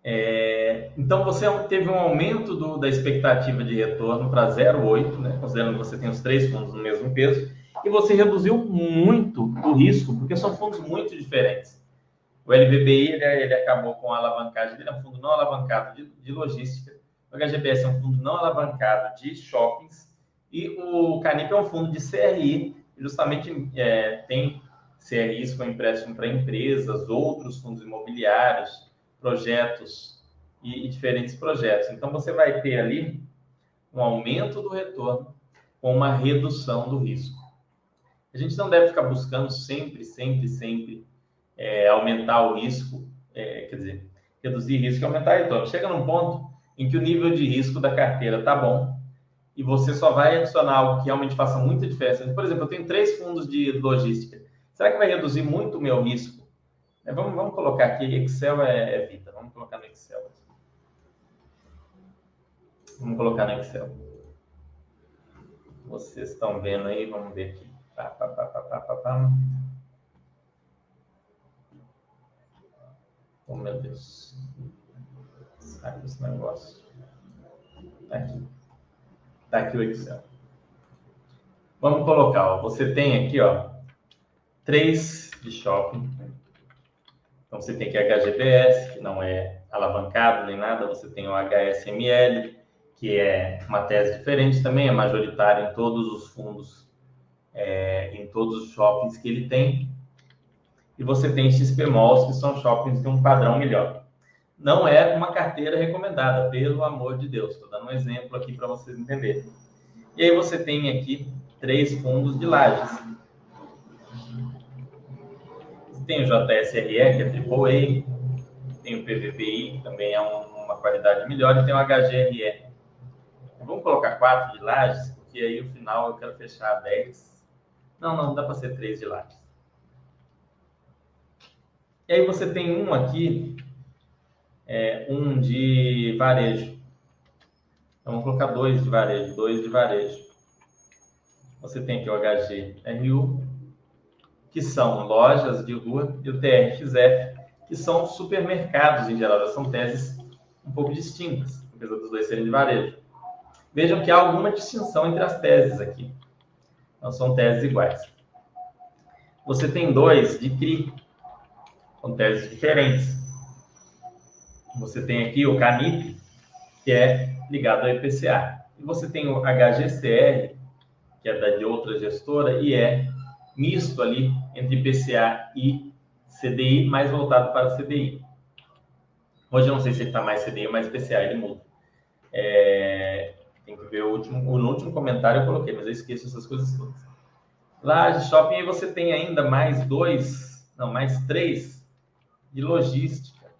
É, então você teve um aumento do, da expectativa de retorno para 0,8, né, considerando que você tem os três fundos no mesmo peso, e você reduziu muito o risco, porque são fundos muito diferentes. O LVBI ele, ele acabou com a alavancagem, ele é um fundo não alavancado de, de logística, o HGBS é um fundo não alavancado de shoppings, e o Canip é um fundo de CRI, justamente é, tem CRIs com empréstimo para empresas, outros fundos imobiliários, projetos e, e diferentes projetos. Então, você vai ter ali um aumento do retorno com uma redução do risco. A gente não deve ficar buscando sempre, sempre, sempre é, aumentar o risco, é, quer dizer, reduzir risco e aumentar retorno. Chega num ponto em que o nível de risco da carteira está bom e você só vai adicionar algo que realmente faça muita diferença. Por exemplo, eu tenho três fundos de logística. Será que vai reduzir muito o meu risco? É, vamos, vamos colocar aqui, Excel é, é vida. Vamos colocar no Excel. Vamos colocar no Excel. Vocês estão vendo aí, vamos ver aqui. Pá, pá, pá, pá, pá, pá. Oh, meu Deus. Sai desse negócio. Tá aqui. Tá aqui o Excel. Vamos colocar, ó. Você tem aqui, ó, três de shopping. Então, você tem aqui HGBS, que não é alavancado nem nada. Você tem o HSML, que é uma tese diferente também, é majoritário em todos os fundos, é, em todos os shoppings que ele tem. E você tem XP Malls, que são shoppings de um padrão melhor. Não é uma carteira recomendada, pelo amor de Deus. Estou dando um exemplo aqui para vocês entenderem. E aí você tem aqui três fundos de lajes. Tem o JSRE, que é AAA, tem o PVPI, que também é um, uma qualidade melhor, e tem o HGRE, Vamos colocar quatro de lajes, porque aí no final eu quero fechar 10. Não, não, dá para ser três de lajes. E aí você tem um aqui, é, um de varejo. Então vamos colocar dois de varejo, dois de varejo. Você tem aqui o HGRU, que são lojas de rua, e o TRXF, que são supermercados em geral. São teses um pouco distintas, apesar dos dois serem de varejo. Vejam que há alguma distinção entre as teses aqui. Não são teses iguais. Você tem dois de CRI, com teses diferentes. Você tem aqui o CANIP, que é ligado ao IPCA. E você tem o HGCR, que é da de outra gestora, e é misto ali entre IPCA e CDI, mais voltado para CDI. Hoje eu não sei se ele está mais CDI ou mais IPCA, ele muda. É, tem que ver o último, no último comentário eu coloquei, mas eu esqueço essas coisas todas. Lá de shopping aí você tem ainda mais dois, não, mais três de logística.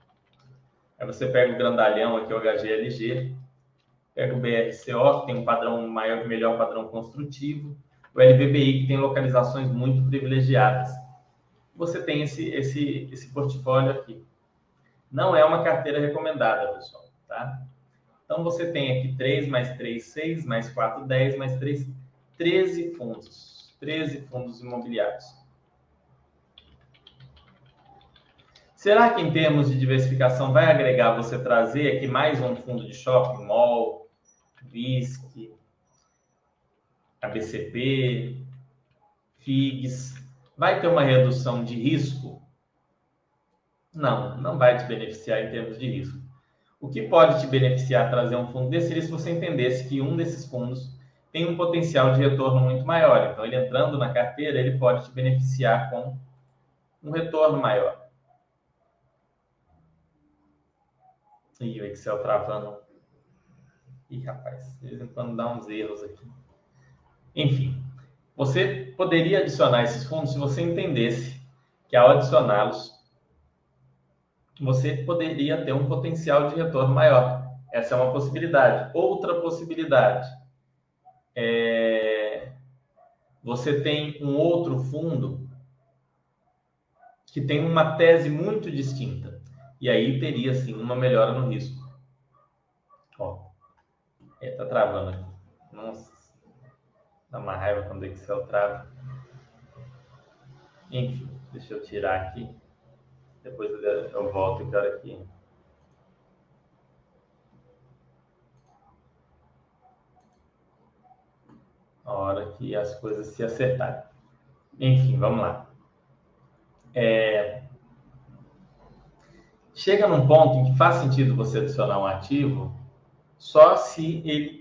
Aí você pega o grandalhão aqui, o HGLG, pega o BRCO, que tem um padrão maior, melhor padrão construtivo, o LBBI, que tem localizações muito privilegiadas. Você tem esse, esse, esse portfólio aqui. Não é uma carteira recomendada, pessoal, tá? Então, você tem aqui 3 mais 3, 6, mais 4, 10, mais 3, 13 fundos. 13 fundos imobiliários. Será que em termos de diversificação vai agregar você trazer aqui mais um fundo de shopping mall, VISC, ABCP, FIGS? Vai ter uma redução de risco? Não, não vai te beneficiar em termos de risco. O que pode te beneficiar trazer um fundo desse seria se você entendesse que um desses fundos tem um potencial de retorno muito maior. Então, ele entrando na carteira, ele pode te beneficiar com um retorno maior. Ih, o Excel travando. Ih, rapaz, de vez em quando dá uns erros aqui. Enfim, você poderia adicionar esses fundos se você entendesse que ao adicioná-los, você poderia ter um potencial de retorno maior. Essa é uma possibilidade. Outra possibilidade é você tem um outro fundo que tem uma tese muito distinta. E aí teria sim uma melhora no risco. Ó, é, tá travando aqui. Dá uma raiva quando o Excel trava. Enfim, deixa eu tirar aqui. Depois eu volto e quero aqui. A hora que as coisas se acertarem. Enfim, vamos lá. É... Chega num ponto em que faz sentido você adicionar um ativo só se ele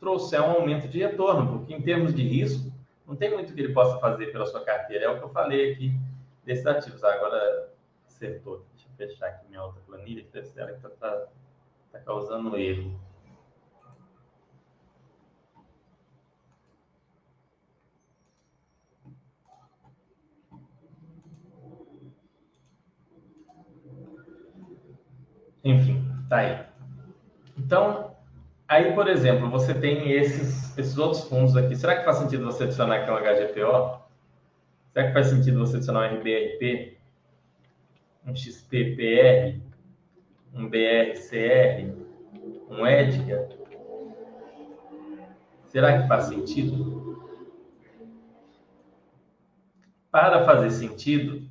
trouxer um aumento de retorno, porque em termos de risco, não tem muito que ele possa fazer pela sua carteira. É o que eu falei aqui desses ativos. Agora, acertou. Deixa eu fechar aqui minha outra planilha, que deve ser que está tá, tá causando erro. Enfim, tá aí. Então, aí, por exemplo, você tem esses, esses outros fundos aqui. Será que faz sentido você adicionar um HGPO? Será que faz sentido você adicionar um RBRP? Um XPPR? Um BRCR? Um EDGA? Será que faz sentido? Para fazer sentido,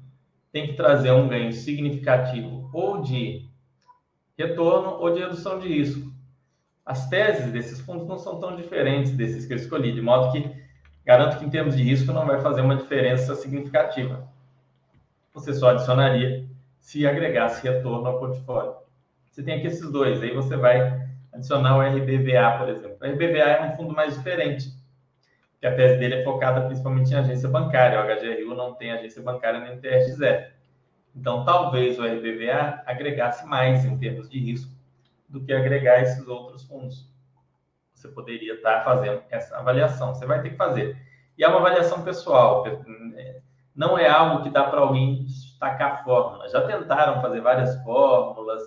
tem que trazer um ganho significativo ou de retorno ou de redução de risco. As teses desses fundos não são tão diferentes desses que eu escolhi, de modo que garanto que em termos de risco não vai fazer uma diferença significativa. Você só adicionaria se agregasse retorno ao portfólio. Você tem aqui esses dois, aí você vai adicionar o RBVA, por exemplo. O RBVA é um fundo mais diferente, que a tese dele é focada principalmente em agência bancária. O HGRU não tem agência bancária nem TRX0. Então, talvez o RBVA agregasse mais em termos de risco do que agregar esses outros fundos. Você poderia estar fazendo essa avaliação. Você vai ter que fazer. E é uma avaliação pessoal. Não é algo que dá para alguém destacar fórmula. Já tentaram fazer várias fórmulas,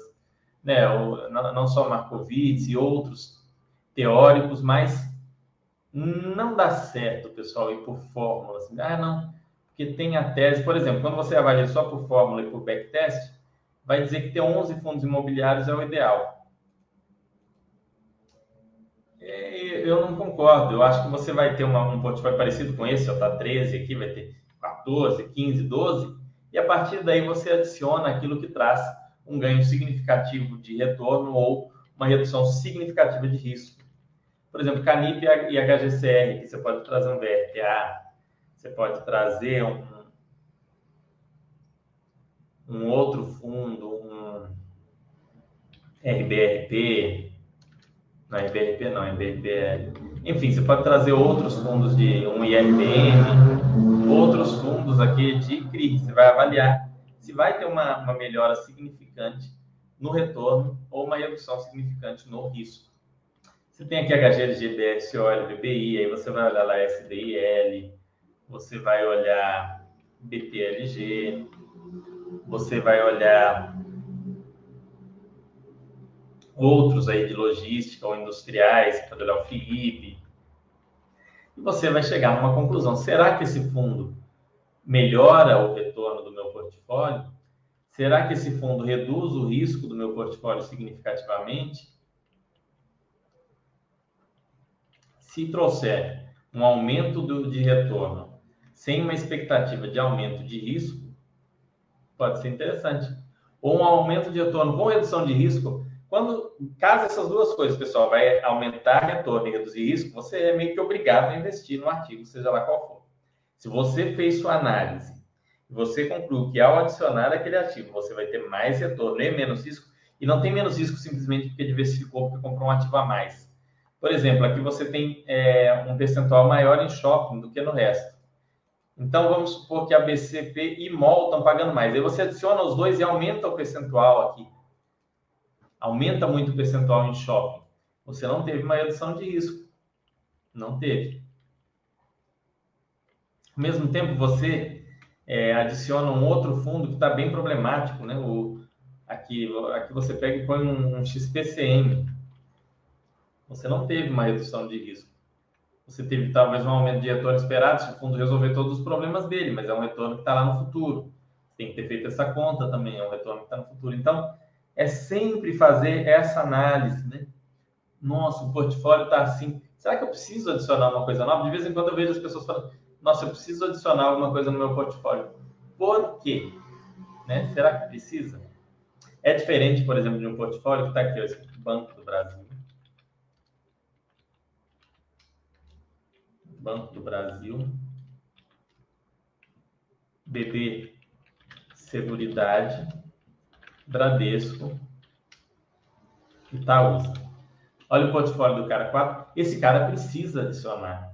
né? não só Markowitz e outros teóricos, mas não dá certo, pessoal, ir por fórmula. Assim, ah, não, porque tem a tese, por exemplo, quando você avalia só por fórmula e por backtest, vai dizer que ter 11 fundos imobiliários é o ideal. É, eu não concordo. Eu acho que você vai ter uma, um portfólio parecido com esse, ó, tá 13 aqui, vai ter 14, 15, 12, e a partir daí você adiciona aquilo que traz um ganho significativo de retorno ou uma redução significativa de risco. Por exemplo, Canip e HGCR, que você pode trazer um VRTA, você pode trazer um, um outro fundo, um RBRP, não RBRP não, RBRP enfim, você pode trazer outros fundos de um IRBM, outros fundos aqui de CRI, você vai avaliar se vai ter uma, uma melhora significante no retorno ou uma redução significante no risco. Você tem aqui HGLG, BSOL, BBI, aí você vai olhar lá SDIL, você vai olhar BTLG, você vai olhar outros aí de logística ou industriais, pode olhar o FIIB, e você vai chegar numa conclusão. Será que esse fundo melhora o retorno do meu portfólio? Será que esse fundo reduz o risco do meu portfólio significativamente? Se trouxer um aumento do, de retorno sem uma expectativa de aumento de risco, pode ser interessante. Ou um aumento de retorno com redução de risco, quando casa essas duas coisas, pessoal, vai aumentar retorno e reduzir risco, você é meio que obrigado a investir no artigo, seja lá qual for. Se você fez sua análise e você concluiu que ao adicionar aquele ativo você vai ter mais retorno e menos risco, e não tem menos risco simplesmente porque diversificou, porque comprou um ativo a mais. Por exemplo, aqui você tem é, um percentual maior em shopping do que no resto. Então, vamos supor que a BCP e MOL estão pagando mais. Aí você adiciona os dois e aumenta o percentual aqui. Aumenta muito o percentual em shopping. Você não teve uma redução de risco. Não teve. Ao mesmo tempo, você é, adiciona um outro fundo que está bem problemático. Né? O, aqui, aqui você pega e põe um, um XPCM. Você não teve uma redução de risco você teve talvez um aumento de retorno esperado se o fundo resolver todos os problemas dele, mas é um retorno que está lá no futuro. Tem que ter feito essa conta também, é um retorno que está no futuro. Então, é sempre fazer essa análise, né? Nossa, o portfólio está assim. Será que eu preciso adicionar uma coisa nova? De vez em quando eu vejo as pessoas falando, nossa, eu preciso adicionar alguma coisa no meu portfólio. Por quê? Né? Será que precisa? É diferente, por exemplo, de um portfólio que está aqui, ó, Banco do Brasil. Banco do Brasil, BB Seguridade, Bradesco, Itaúsa. Olha o portfólio do cara 4. Esse cara precisa adicionar.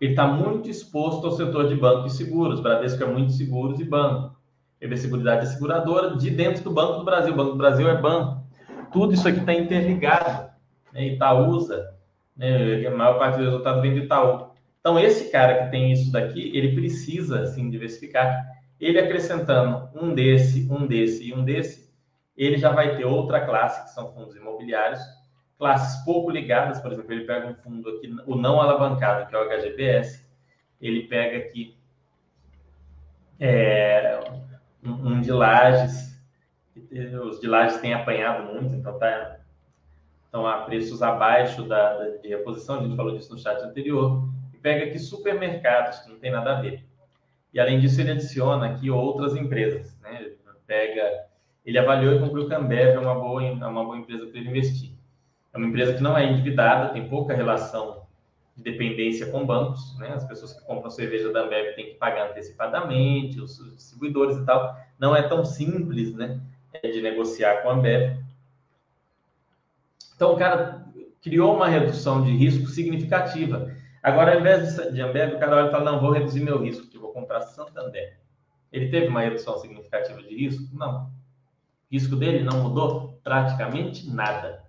Ele está muito exposto ao setor de banco e seguros. Bradesco é muito seguros e banco. BB Seguridade é seguradora de dentro do Banco do Brasil. O Banco do Brasil é banco. Tudo isso aqui está interligado. Né? Itaúsa né? A maior parte do resultado vem do Itaú. Então, esse cara que tem isso daqui, ele precisa, assim, diversificar. Ele acrescentando um desse, um desse e um desse, ele já vai ter outra classe, que são fundos imobiliários, classes pouco ligadas, por exemplo, ele pega um fundo aqui, o não alavancado, que é o HGBS, ele pega aqui é, um, um de lajes, os de lajes têm apanhado muito, então tá, estão a preços abaixo da, da, de reposição, a gente falou disso no chat anterior, e pega aqui supermercados, que não tem nada a ver. E além disso, ele adiciona aqui outras empresas, né? Ele pega, ele avaliou e concluiu que a Ambev é uma boa, é uma boa empresa para ele investir. É uma empresa que não é endividada, tem pouca relação de dependência com bancos, né? As pessoas que compram cerveja da Ambev têm que pagar antecipadamente, os distribuidores e tal. Não é tão simples, né? De negociar com a Ambev. Então, o cara criou uma redução de risco significativa. Agora, ao invés de Ambev, o cara olha e fala, não, vou reduzir meu risco, que vou comprar Santander. Ele teve uma redução significativa de risco? Não. O risco dele não mudou praticamente nada.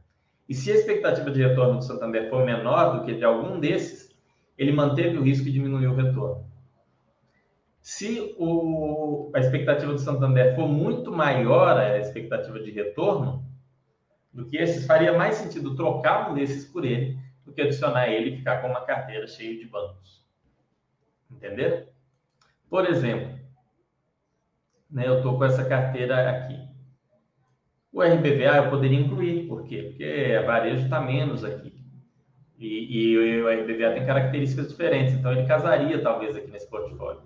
E se a expectativa de retorno do Santander for menor do que de algum desses, ele manteve o risco e diminuiu o retorno. Se o, a expectativa do Santander for muito maior a expectativa de retorno do que esses, faria mais sentido trocar um desses por ele do que adicionar ele e ficar com uma carteira cheia de bancos. Entender? Por exemplo, né, eu estou com essa carteira aqui. O RBVA eu poderia incluir, por quê? Porque a varejo está menos aqui. E, e, o RBVA tem características diferentes, então ele casaria talvez aqui nesse portfólio.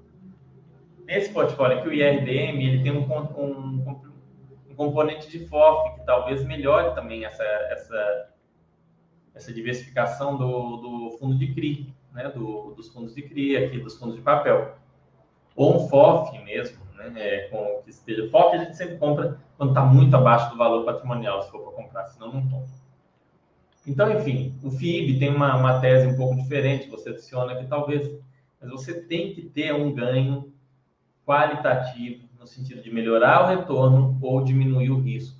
Nesse portfólio aqui, o IRDM ele tem um, um, um componente de FOF, que talvez melhore também essa, essa, essa diversificação do, do fundo de CRI, né? Do, dos fundos de CRI aqui, dos fundos de papel. Ou um FOF mesmo, né? É, com, que esteja FOF a gente sempre compra quando está muito abaixo do valor patrimonial, se for para comprar, senão não compra. Então, enfim, o FIB tem uma, uma tese um pouco diferente, você adiciona aqui talvez, mas você tem que ter um ganho qualitativo no sentido de melhorar o retorno ou diminuir o risco.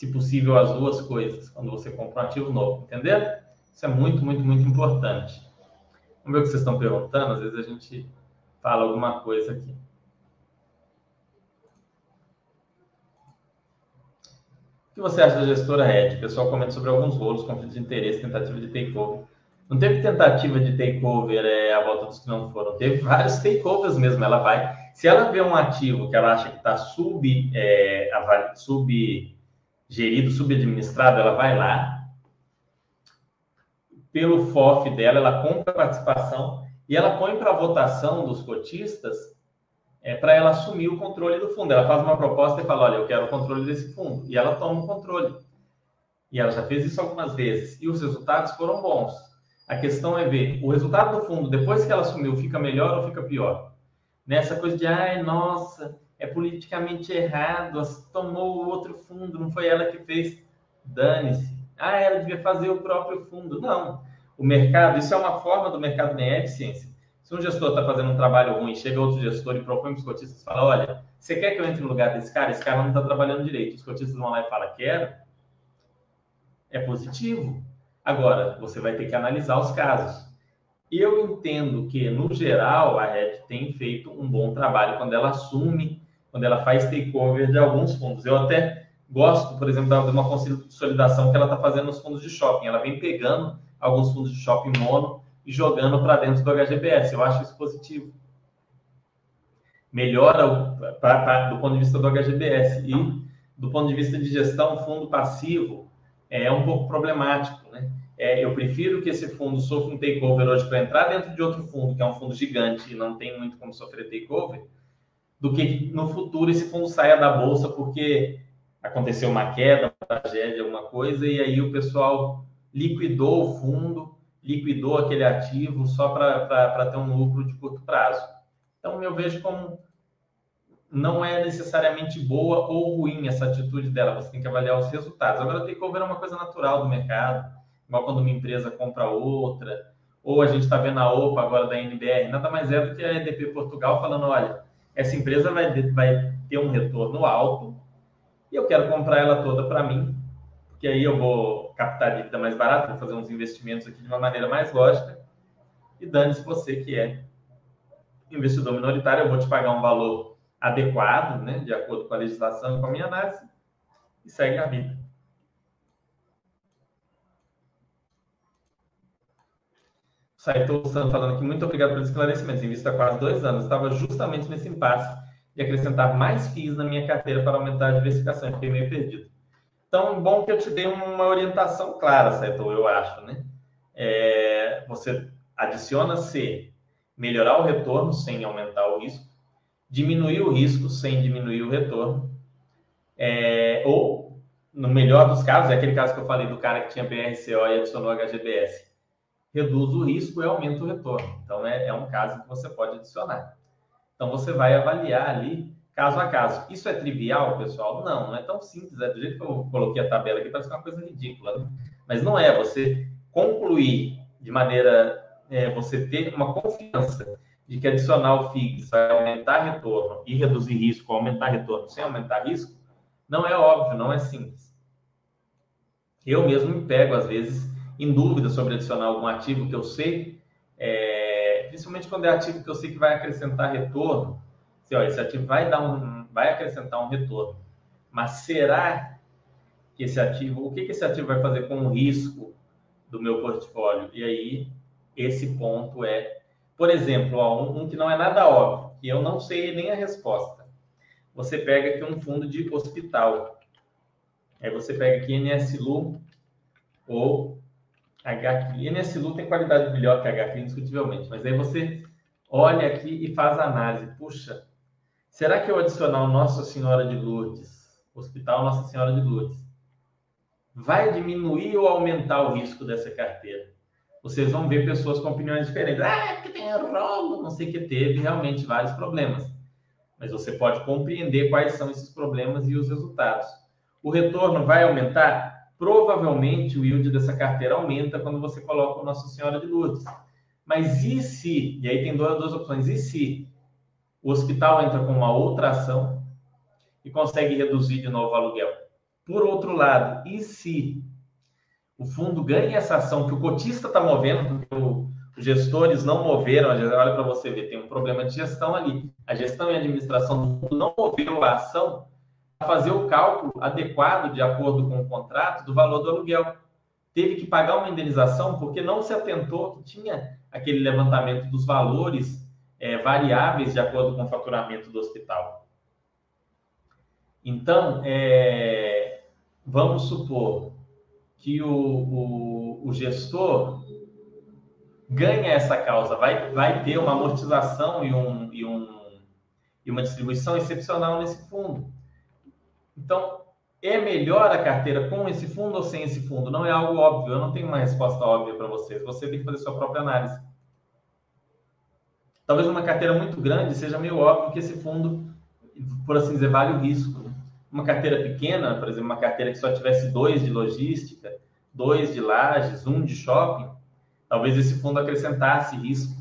Se possível, as duas coisas, quando você compra um ativo novo, entendeu? Isso é muito, muito, muito importante. Vamos ver o que vocês estão perguntando, às vezes a gente fala alguma coisa aqui. que você acha da gestora Red? O pessoal comenta sobre alguns rolos, conflitos de interesse, tentativa de takeover. Não teve tentativa de takeover é, a volta dos que não foram, teve vários takeovers mesmo. Ela vai. Se ela vê um ativo que ela acha que está sub, é, sub gerido, subadministrado, ela vai lá. Pelo FOF dela, ela compra a participação e ela põe para votação dos cotistas é, para ela assumir o controle do fundo. Ela faz uma proposta e fala: Olha, eu quero o controle desse fundo. E ela toma o controle. E ela já fez isso algumas vezes. E os resultados foram bons. A questão é ver o resultado do fundo, depois que ela assumiu, fica melhor ou fica pior? Nessa coisa de, ai, nossa, é politicamente errado, tomou outro fundo, não foi ela que fez. Dane-se. Ah, ela devia fazer o próprio fundo. Não. O mercado, isso é uma forma do mercado ganhar eficiência. Se um gestor está fazendo um trabalho ruim, chega outro gestor e propõe para os cotistas e fala: Olha, você quer que eu entre no lugar desse cara? Esse cara não está trabalhando direito. Os cotistas vão lá e falam: Quero. É positivo. Agora, você vai ter que analisar os casos. Eu entendo que, no geral, a Red tem feito um bom trabalho quando ela assume, quando ela faz takeover de alguns fundos. Eu até gosto, por exemplo, de uma consolidação que ela está fazendo nos fundos de shopping. Ela vem pegando alguns fundos de shopping mono e jogando para dentro do HGBS. Eu acho isso positivo. Melhora pra, pra, do ponto de vista do HGBS. E do ponto de vista de gestão, fundo passivo é um pouco problemático. Né? É, eu prefiro que esse fundo sofra um takeover hoje para entrar dentro de outro fundo, que é um fundo gigante e não tem muito como sofrer takeover, do que no futuro esse fundo saia da bolsa porque aconteceu uma queda, uma tragédia, alguma coisa, e aí o pessoal liquidou o fundo liquidou aquele ativo só para ter um lucro de curto prazo. Então, eu vejo como não é necessariamente boa ou ruim essa atitude dela, você tem que avaliar os resultados. Agora, tem que é uma coisa natural do mercado, igual quando uma empresa compra outra, ou a gente está vendo a OPA agora da NBR, nada mais é do que a EDP Portugal falando: olha, essa empresa vai, vai ter um retorno alto e eu quero comprar ela toda para mim, porque aí eu vou captar dívida mais barata, vou fazer uns investimentos aqui de uma maneira mais lógica. E dane-se você que é investidor minoritário, eu vou te pagar um valor adequado, né, de acordo com a legislação e com a minha análise, e segue a vida. Saito San falando aqui, muito obrigado pelo esclarecimento. Invista há quase dois anos. Estava justamente nesse impasse de acrescentar mais FIIs na minha carteira para aumentar a diversificação. Fiquei meio perdido. Então, bom que eu te dei uma orientação clara, Saito, eu acho, né? É, você adiciona C, melhorar o retorno sem aumentar o risco, diminuir o risco sem diminuir o retorno, é, ou, no melhor dos casos, é aquele caso que eu falei do cara que tinha BRCO e adicionou HGBS, reduz o risco e aumenta o retorno. Então, é, é um caso que você pode adicionar. Então, você vai avaliar ali caso a caso. Isso é trivial, pessoal? Não, não é tão simples. É do jeito que eu coloquei a tabela aqui, parece uma coisa ridícula. Né? Mas não é. Você concluir de maneira... É, você ter uma confiança de que adicionar o FIGS vai aumentar retorno e reduzir risco, aumentar retorno sem aumentar risco, não é óbvio, não é simples. Eu mesmo me pego, às vezes, em dúvida sobre adicionar algum ativo que eu sei, é, principalmente quando é ativo que eu sei que vai acrescentar retorno. Se, esse ativo vai, dar um, vai acrescentar um retorno, mas será que esse ativo, o que, que esse ativo vai fazer com o risco do meu portfólio? E aí, esse ponto é, por exemplo, ó, um, um que não é nada óbvio, que eu não sei nem a resposta. Você pega aqui um fundo de hospital. Aí você pega aqui NSLU ou HQ. NSLU tem qualidade melhor que HQ, indiscutivelmente, mas aí você olha aqui e faz a análise. Puxa, será que eu adicionar o Nossa Senhora de Lourdes, Hospital Nossa Senhora de Lourdes, vai diminuir ou aumentar o risco dessa carteira? Vocês vão ver pessoas com opiniões diferentes. Ah, porque tem rolo, não sei o que teve realmente vários problemas. Mas você pode compreender quais são esses problemas e os resultados. O retorno vai aumentar? Provavelmente o yield dessa carteira aumenta quando você coloca o Nossa Senhora de Lourdes. Mas e se, e aí tem duas, duas opções, e se o hospital entra com uma outra ação e consegue reduzir de novo o aluguel? Por outro lado, e se o fundo ganha essa ação que o cotista está movendo, porque o, os gestores não moveram, olha para você ver, tem um problema de gestão ali. A gestão e a administração do fundo não moveram a ação, fazer o cálculo adequado, de acordo com o contrato, do valor do aluguel. Teve que pagar uma indenização porque não se atentou que tinha aquele levantamento dos valores é, variáveis de acordo com o faturamento do hospital. Então, é, vamos supor que o, o, o, gestor ganha essa causa, vai, vai ter uma amortização e, um, e, um, e uma distribuição excepcional nesse fundo. Então, é melhor a carteira com esse fundo ou sem esse fundo? Não é algo óbvio, eu não tenho uma resposta óbvia para vocês. Você tem que fazer sua própria análise. Talvez uma carteira muito grande seja meio óbvio que esse fundo, por assim dizer, vale o risco. Né? Uma carteira pequena, por exemplo, uma carteira que só tivesse dois de logística, dois de lajes, um de shopping, talvez esse fundo acrescentasse risco.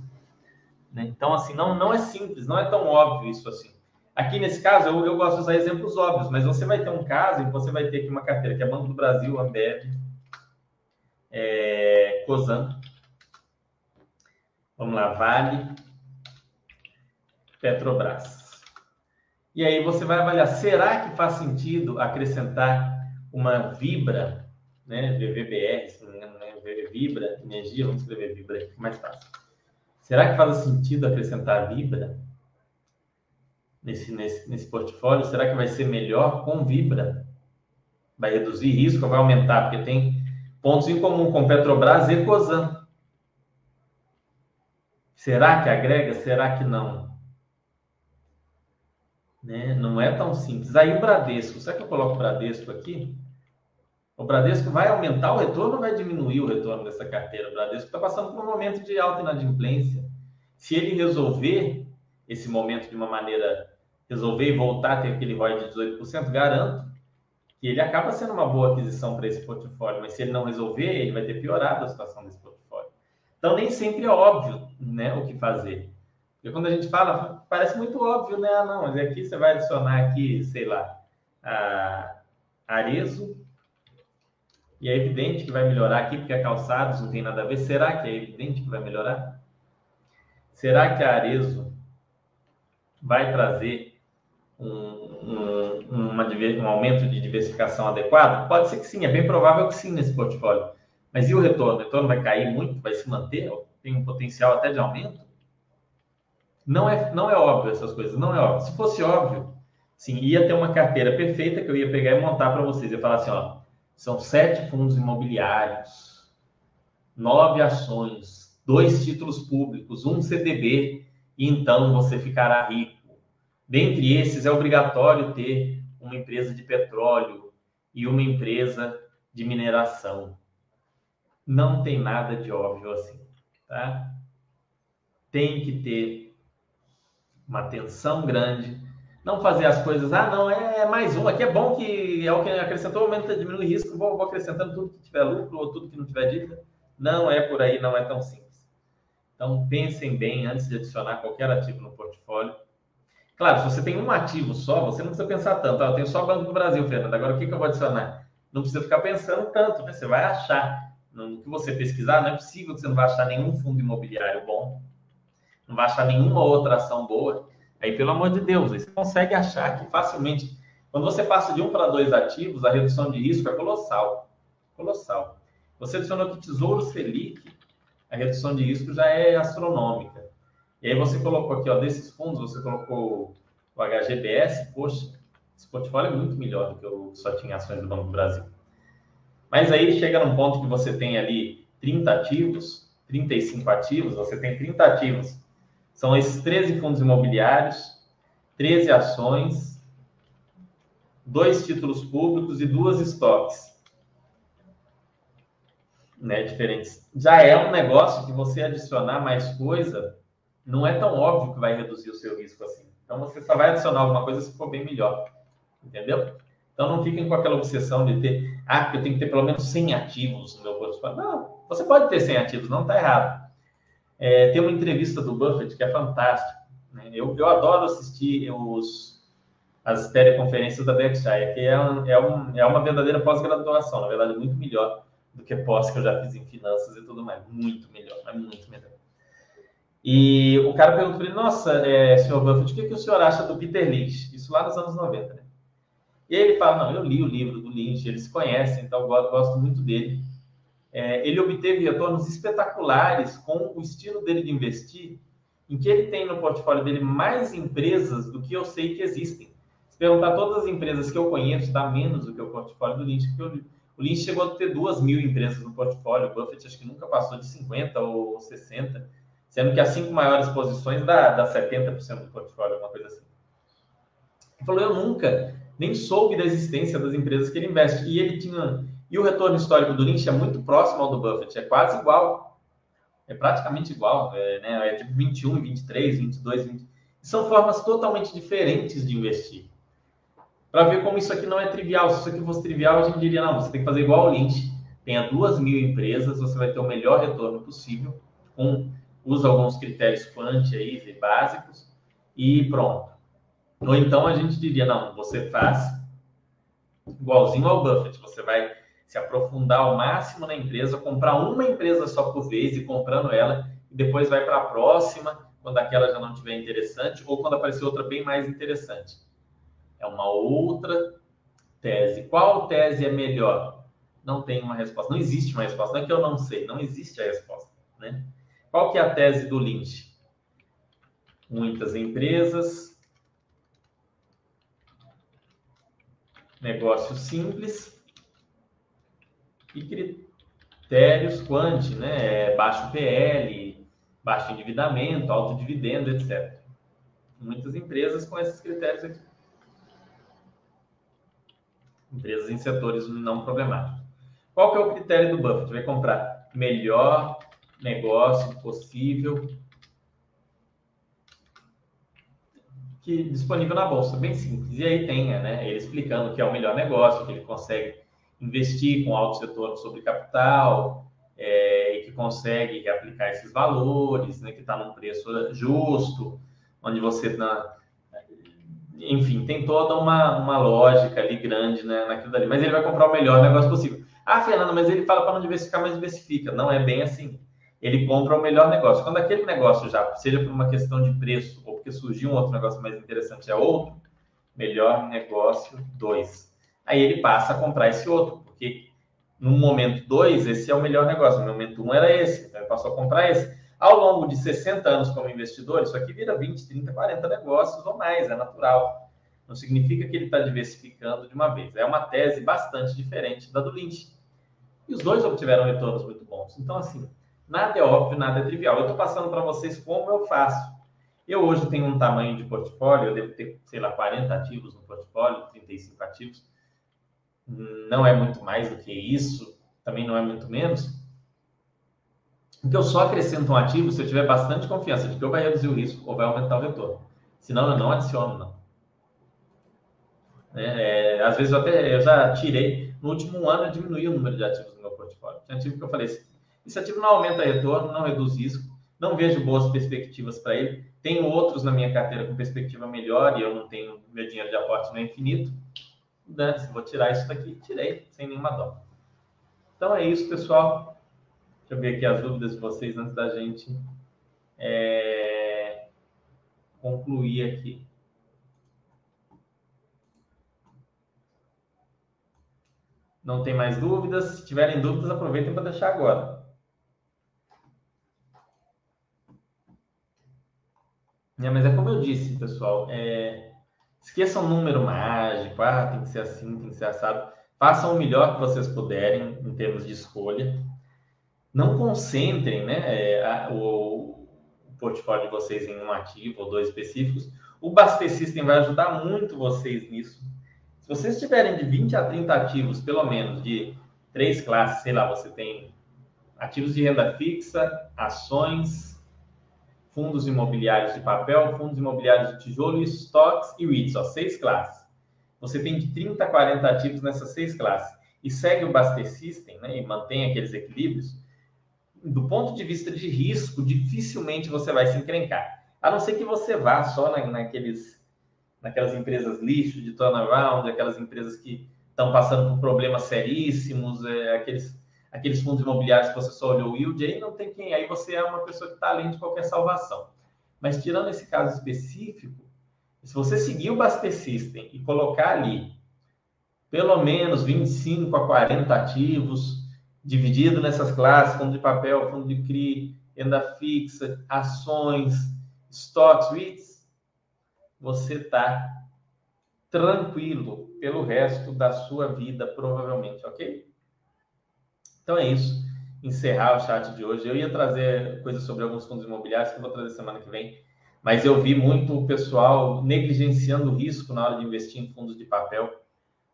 Né? Então, assim, não, não é simples, não é tão óbvio isso assim. Aqui nesse caso, eu, eu gosto de usar exemplos óbvios, mas você vai ter um caso em que você vai ter aqui uma carteira que é Banco do Brasil, Ambev, é, Cosan, vamos lá, Vale, Petrobras. E aí você vai avaliar, será que faz sentido acrescentar uma Vibra, né, VVBR, se não me engano, né, Vibra, energia, vamos escrever Vibra aqui, mais fácil. Será que faz sentido acrescentar Vibra? Nesse, nesse, nesse portfólio? Será que vai ser melhor com Vibra? Vai reduzir risco ou vai aumentar? Porque tem pontos em comum com Petrobras e Cosan. Será que agrega? Será que não? Né? Não é tão simples. Aí o Bradesco, será que eu coloco o Bradesco aqui? O Bradesco vai aumentar o retorno ou vai diminuir o retorno dessa carteira? O Bradesco está passando por um momento de alta inadimplência. Se ele resolver esse momento de uma maneira resolver e voltar a ter aquele ROI de 18%, garanto que ele acaba sendo uma boa aquisição para esse portfólio, mas se ele não resolver, ele vai ter piorado a situação desse portfólio. Então, nem sempre é óbvio né, o que fazer. Porque quando a gente fala, parece muito óbvio, né? Ah, não, mas aqui você vai adicionar aqui, sei lá, a Arezo, e é evidente que vai melhorar aqui, porque a calçados não tem nada a ver. Será que é evidente que vai melhorar? Será que a Arezo vai trazer um, um, uma, um aumento de diversificação adequado? Pode ser que sim, é bem provável que sim nesse portfólio. Mas e o retorno? O retorno vai cair muito? Vai se manter? Tem um potencial até de aumento? Não é, não é óbvio essas coisas, não é óbvio. Se fosse óbvio, sim, ia ter uma carteira perfeita que eu ia pegar e montar para vocês. Eu falar assim, ó, são sete fundos imobiliários, nove ações, dois títulos públicos, um CDB, e então você ficará rico. Dentre esses, é obrigatório ter uma empresa de petróleo e uma empresa de mineração. Não tem nada de óbvio assim, tá? Tem que ter uma atenção grande, não fazer as coisas, ah, não, é mais um, aqui é bom que é o que acrescentou, aumenta, diminui o risco, vou, vou acrescentando tudo que tiver lucro ou tudo que não tiver dívida. Não é por aí, não é tão simples. Então, pensem bem antes de adicionar qualquer ativo no portfólio Claro, se você tem um ativo só, você não precisa pensar tanto. Ah, eu tenho só Banco do Brasil, Fernando. Agora, o que, que eu vou adicionar? Não precisa ficar pensando tanto, né? Você vai achar. No que você pesquisar, não é possível que você não vai achar nenhum fundo imobiliário bom. Não vai achar nenhuma outra ação boa. Aí, pelo amor de Deus, você consegue achar que facilmente. Quando você passa de um para dois ativos, a redução de risco é colossal. Colossal. Você adicionou aqui Tesouro Selic, a redução de risco já é astronômica. E aí você colocou aqui, ó, desses fundos, você colocou o HGBS, poxa, esse portfólio é muito melhor do que eu só tinha ações do Banco do Brasil. Mas aí chega num ponto que você tem ali 30 ativos, 35 ativos, você tem 30 ativos. São esses 13 fundos imobiliários, 13 ações, dois títulos públicos e duas estoques. Né, diferentes. Já é um negócio que você adicionar mais coisa, não é tão óbvio que vai reduzir o seu risco assim. Então você só vai adicionar alguma coisa se for bem melhor. Entendeu? Então não fiquem com aquela obsessão de ter, ah, porque eu tenho que ter pelo menos 100 ativos no meu portfólio. Não, você pode ter 100 ativos, não está errado. É, tem uma entrevista do Buffett que é fantástica. Né? Eu, eu adoro assistir os, as teleconferências da Berkshire, que é, um, é, um, é uma verdadeira pós-graduação, na verdade, muito melhor do que pós que eu já fiz em finanças e tudo mais. Muito melhor, é muito melhor. E o cara perguntou para ele, nossa, é, senhor Buffett, o que, que o senhor acha do Peter Lynch? Isso lá nos anos 90, né? E aí ele fala, não, eu li o livro do Lynch, eles conhecem, então eu gosto muito dele. É, ele obteve retornos espetaculares com o estilo dele de investir, em que ele tem no portfólio dele mais empresas do que eu sei que existem. Se perguntar todas as empresas que eu conheço, dá menos do que o portfólio do Lynch, porque o Lynch chegou a ter duas mil empresas no portfólio, o Buffett acho que nunca passou de 50 ou 60 sendo que as cinco maiores posições dá, dá 70% do portfólio, uma coisa assim. Ele falou, eu nunca nem soube da existência das empresas que ele investe. E ele tinha. E o retorno histórico do Lynch é muito próximo ao do Buffett, é quase igual. É praticamente igual, é, né? é tipo 21, 23, 22, 20. São formas totalmente diferentes de investir. Para ver como isso aqui não é trivial. Se isso aqui fosse trivial, a gente diria, não, você tem que fazer igual ao Lynch. Tenha duas mil empresas, você vai ter o melhor retorno possível, com usa alguns critérios quant aí, básicos, e pronto. Ou então a gente diria, não, você faz igualzinho ao Buffett, você vai se aprofundar ao máximo na empresa, comprar uma empresa só por vez e comprando ela, e depois vai para a próxima, quando aquela já não tiver interessante, ou quando aparecer outra bem mais interessante. É uma outra tese. Qual tese é melhor? Não tem uma resposta. Não existe uma resposta. Não é que eu não sei, não existe a resposta. Né? Qual que é a tese do Lynch? Muitas empresas, negócio simples e critérios quant, né? Baixo PL, baixo endividamento, alto dividendo, etc. Muitas empresas com esses critérios aqui. Empresas em setores não problemáticos. Qual que é o critério do Buffett? Vai comprar melhor negócio possível que disponível na bolsa, bem simples. E aí tem, né, ele explicando que é o melhor negócio, que ele consegue investir com alto setor sobre capital é, e que consegue aplicar esses valores, né, que está num preço justo, onde você na, enfim, tem toda uma, uma lógica ali grande né, naquilo dali. Mas ele vai comprar o melhor negócio possível. Ah, Fernando, mas ele fala para não diversificar, mas diversifica. Não é bem assim ele compra o melhor negócio. Quando aquele negócio já, seja por uma questão de preço ou porque surgiu um outro negócio mais interessante, é outro, melhor negócio 2. Aí ele passa a comprar esse outro, porque no momento 2, esse é o melhor negócio. No momento 1 um era esse, então ele passou a comprar esse. Ao longo de 60 anos como investidor, isso aqui vira 20, 30, 40 negócios ou mais, é natural. Não significa que ele está diversificando de uma vez. É uma tese bastante diferente da do Lynch. E os dois obtiveram retornos muito bons. Então, assim, nada é óbvio, nada é trivial. Eu estou passando para vocês como eu faço. Eu hoje tenho um tamanho de portfólio, eu devo ter, sei lá, 40 ativos no portfólio, 35 ativos. Não é muito mais do que isso, também não é muito menos. Então, eu só acrescento um ativo se eu tiver bastante confiança de que ou vai reduzir o risco ou vai aumentar o retorno. Senão, eu não adiciono, não. É, é, às vezes, eu, até, eu já tirei. No último ano, eu diminui o número de ativos no meu portfólio. Tinha ativo que eu falei, esse ativo não aumenta retorno, não reduz risco, não vejo boas perspectivas para ele. Tenho outros na minha carteira com perspectiva melhor e eu não tenho, meu dinheiro de aporte não é infinito. Dane-se, vou tirar isso daqui. Tirei, sem nenhuma dó. Então é isso, pessoal. Deixa eu ver aqui as dúvidas de vocês antes da gente é, concluir aqui. Não tem mais dúvidas? Se tiverem dúvidas, aproveitem para deixar agora. É, mas é como eu disse, pessoal. É, esqueçam o número mágico. Ah, tem que ser assim, tem que ser assado. Façam o melhor que vocês puderem em termos de escolha não concentrem né, é, a, o, o, portfólio de vocês em um ativo ou dois específicos. O Baster System vai ajudar muito vocês nisso. Se vocês tiverem de 20 a 30 ativos, pelo menos, de três classes, sei lá, você tem ativos de renda fixa, ações, fundos imobiliários de papel, fundos imobiliários de tijolo, estoques e REITs, ó, seis classes. Você tem de 30 a 40 ativos nessas seis classes e segue o Baster System né, e mantém aqueles equilíbrios, do ponto de vista de risco, dificilmente você vai se encrencar. A não ser que você vá só na, naqueles, naquelas empresas lixo de turnaround, aquelas empresas que estão passando por problemas seríssimos, é, aqueles, aqueles fundos imobiliários que você só olhou o yield, aí não tem quem, aí você é uma pessoa que está além de qualquer salvação. Mas tirando esse caso específico, se você seguir o Baster System e colocar ali pelo menos 25 a 40 ativos, dividido nessas classes, fundo de papel, fundo de CRI, renda fixa, ações, stocks, REITs, você está tranquilo pelo resto da sua vida, provavelmente, ok? Então é isso. Encerrar o chat de hoje. Eu ia trazer coisas sobre alguns fundos imobiliários que eu vou trazer semana que vem, mas eu vi muito o pessoal negligenciando o risco na hora de investir em fundos de papel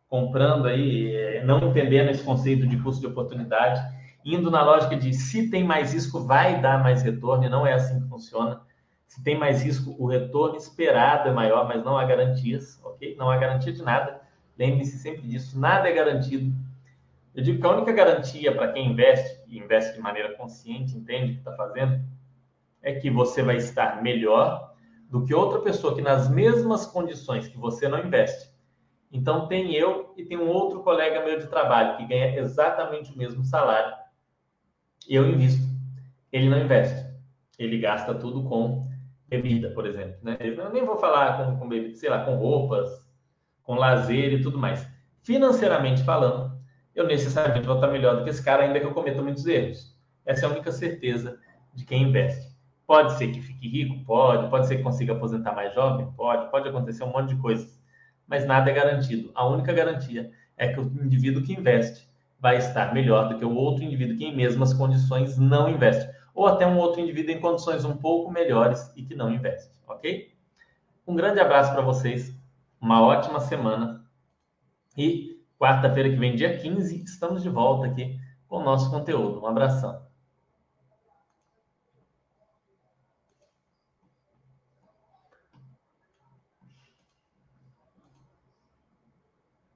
comprando aí, é, não entendendo esse conceito de custo de oportunidade, indo na lógica de se tem mais risco, vai dar mais retorno, e não é assim que funciona. Se tem mais risco, o retorno esperado é maior, mas não há garantias, ok? Não há garantia de nada. Lembre-se sempre disso, nada é garantido. Eu digo que a única garantia para quem investe, e investe de maneira consciente, entende o que está fazendo, é que você vai estar melhor do que outra pessoa que nas mesmas condições que você não investe, então, tem eu e tem um outro colega meu de trabalho que ganha exatamente o mesmo salário. Eu invisto. Ele não investe. Ele gasta tudo com bebida, por exemplo. Né? Eu nem vou falar com, com bebida, sei lá, com roupas, com lazer e tudo mais. Financeiramente falando, eu necessariamente vou estar melhor do que esse cara, ainda que eu cometa muitos erros. Essa é a única certeza de quem investe. Pode ser que fique rico? Pode. Pode ser que consiga aposentar mais jovem? Pode. Pode acontecer um monte de coisas mas nada é garantido. A única garantia é que o indivíduo que investe vai estar melhor do que o outro indivíduo que, em mesmas condições, não investe. Ou até um outro indivíduo em condições um pouco melhores e que não investe, ok? Um grande abraço para vocês, uma ótima semana e quarta-feira que vem, dia 15, estamos de volta aqui com o nosso conteúdo. Um abração.